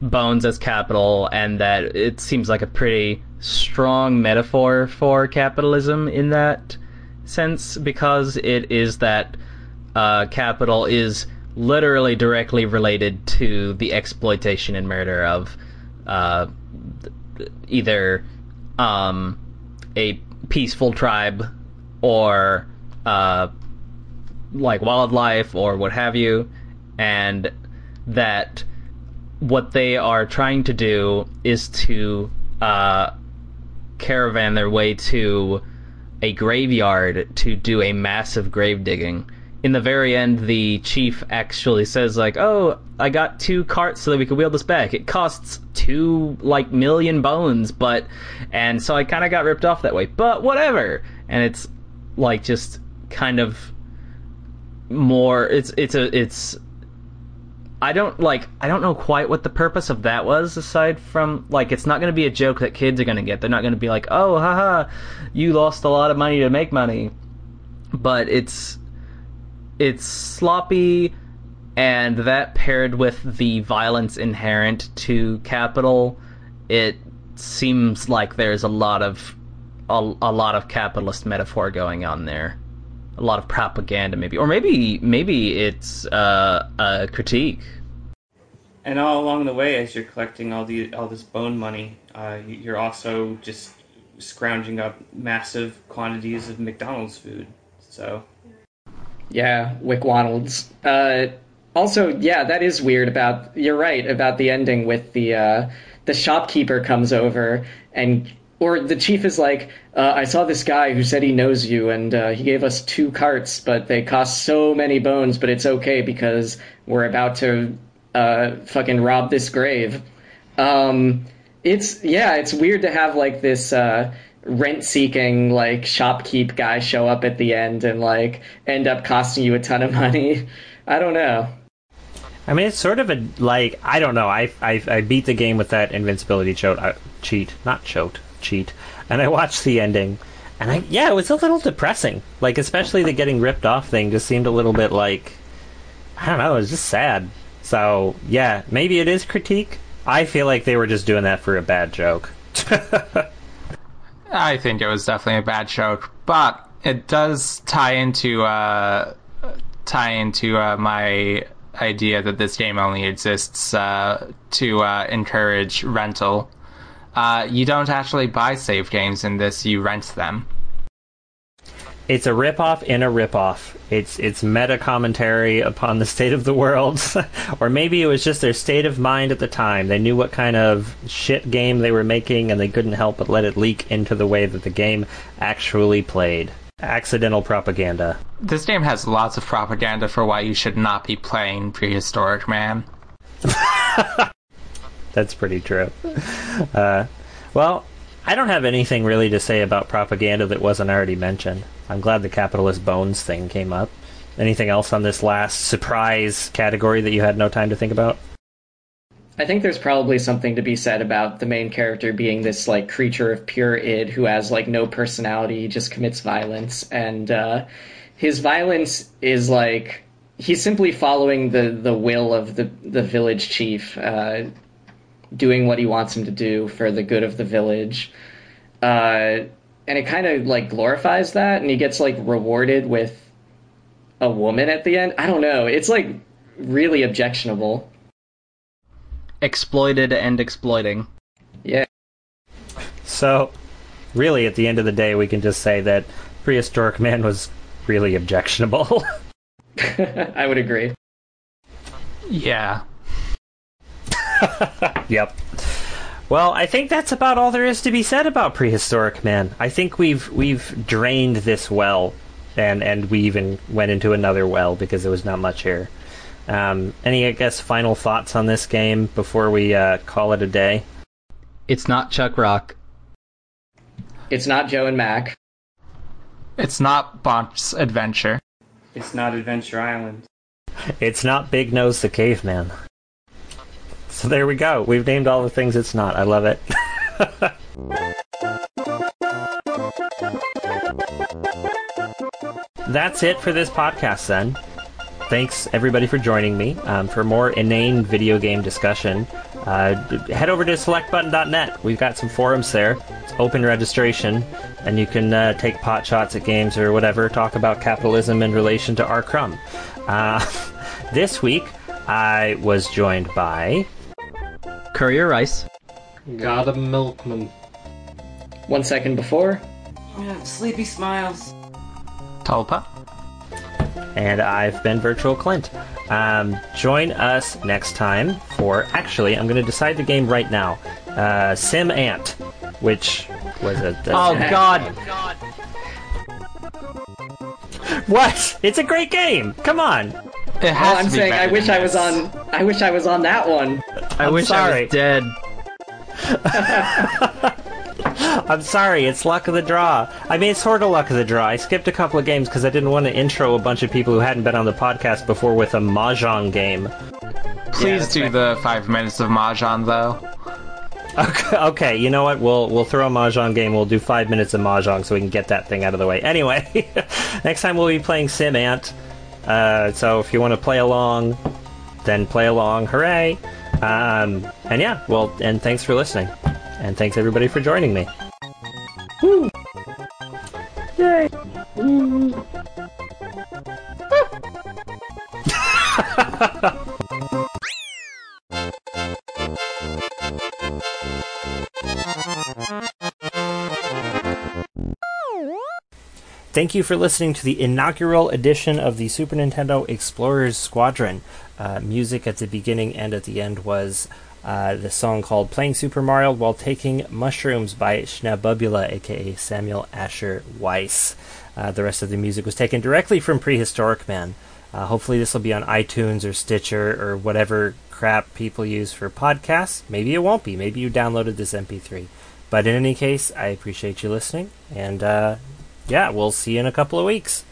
bones as capital and that it seems like a pretty strong metaphor for capitalism in that sense because it is that uh, capital is literally directly related to the exploitation and murder of uh, either um, a peaceful tribe or uh, like wildlife or what have you, and that what they are trying to do is to uh, caravan their way to a graveyard to do a massive grave digging. In the very end, the chief actually says like, "Oh, I got two carts so that we could wheel this back. It costs two like million bones, but and so I kind of got ripped off that way. But whatever." And it's like just kind of more. It's it's a it's I don't like I don't know quite what the purpose of that was aside from like it's not going to be a joke that kids are going to get. They're not going to be like, "Oh, haha, you lost a lot of money to make money." But it's it's sloppy and that paired with the violence inherent to capital, it seems like there's a lot of a, a lot of capitalist metaphor going on there a lot of propaganda maybe or maybe maybe it's uh, a critique And all along the way, as you're collecting all the all this bone money, uh, you- you're also just scrounging up massive quantities of McDonald's food. So Yeah, Wick Waddles. Uh, also, yeah, that is weird. About you're right about the ending with the uh, the shopkeeper comes over and or the chief is like, uh, I saw this guy who said he knows you and uh, he gave us two carts, but they cost so many bones, but it's okay because we're about to uh, fucking rob this grave. Um, it's yeah, it's weird to have like this uh, rent-seeking like shopkeep guy show up at the end and like end up costing you a ton of money. I don't know. I mean, it's sort of a like I don't know. I I, I beat the game with that invincibility chote, uh, cheat, not chote, cheat, and I watched the ending, and I yeah, it was a little depressing. Like especially the getting ripped off thing just seemed a little bit like I don't know. It was just sad. So yeah, maybe it is critique. I feel like they were just doing that for a bad joke. I think it was definitely a bad joke, but it does tie into uh, tie into uh, my idea that this game only exists uh, to uh, encourage rental. Uh, you don't actually buy save games in this; you rent them. it's a ripoff in a ripoff. It's it's meta commentary upon the state of the world, or maybe it was just their state of mind at the time. They knew what kind of shit game they were making, and they couldn't help but let it leak into the way that the game actually played. Accidental propaganda. This game has lots of propaganda for why you should not be playing Prehistorik Man. That's pretty true. Uh, well, I don't have anything really to say about propaganda that wasn't already mentioned. I'm glad the capitalist bones thing came up. Anything else on this last surprise category that you had no time to think about? I think there's probably something to be said about the main character being this like creature of pure id who has like no personality, just commits violence, and uh, his violence is like he's simply following the the will of the the village chief, uh, doing what he wants him to do for the good of the village, uh, and it kind of like glorifies that, and he gets like rewarded with a woman at the end. I don't know. It's like really objectionable. exploited and exploiting Yeah. So, really, at the end of the day, we can just say that Prehistorik Man was really objectionable. I would agree. Yeah. Yep. Well, I think that's about all there is to be said about Prehistorik Man. I think we've we've drained this well, and and we even went into another well because there was not much here. Um, any, I guess, final thoughts on this game before we uh, call it a day? it's not chuck rock It's not Joe and Mac. It's not Bonk's Adventure. it's not Adventure Island. It's not Big Nose the Caveman. So there we go. We've named all the things it's not. I love it. That's it for this podcast then. Thanks everybody for joining me. Um, for more inane video game discussion, uh, head over to selectbutton.net. We've got some forums there. It's open registration, and you can uh, take pot shots at games or whatever, talk about capitalism in relation to R. Crumb. Uh, this week, I was joined by. Courier Rice. Got a milkman. One second before. Oh, sleepy smiles. Talpa. and I've been Virtual Clint. Um, join us next time for. Actually, I'm going to decide the game right now. Uh, Sim Ant, which was a. a- Oh God! What? It's a great game. Come on. It Oh, has I'm to be saying I wish than I was on. I wish I was on that one. I I'm wish I was dead. I'm sorry. It's luck of the draw. I mean, it's sort of luck of the draw. I skipped a couple of games because I didn't want to intro a bunch of people who hadn't been on the podcast before with a mahjong game. Please that's do right. the five minutes of Mahjong though. Okay, okay, you know what? We'll we'll throw a mahjong game. We'll do five minutes of mahjong so we can get that thing out of the way. Anyway, next time we'll be playing Sim Ant. Uh, so if you want to play along, then play along. Hooray! Um, and yeah, well, and thanks for listening, and thanks everybody for joining me. Woo! Yay! Thank you for listening to the inaugural edition of the Super Nintendo Explorers Squadron. Uh, music at the beginning and at the end was uh, the song called Playing Super Mario While Taking Mushrooms by Schnabubula, aka Samuel Asher Weiss. Uh, the rest of the music was taken directly from Prehistorik Man. Uh, hopefully, this will be on iTunes or Stitcher or whatever crap people use for podcasts. Maybe it won't be. Maybe you downloaded this MP3. But in any case, I appreciate you listening, and uh, yeah, we'll see you in a couple of weeks.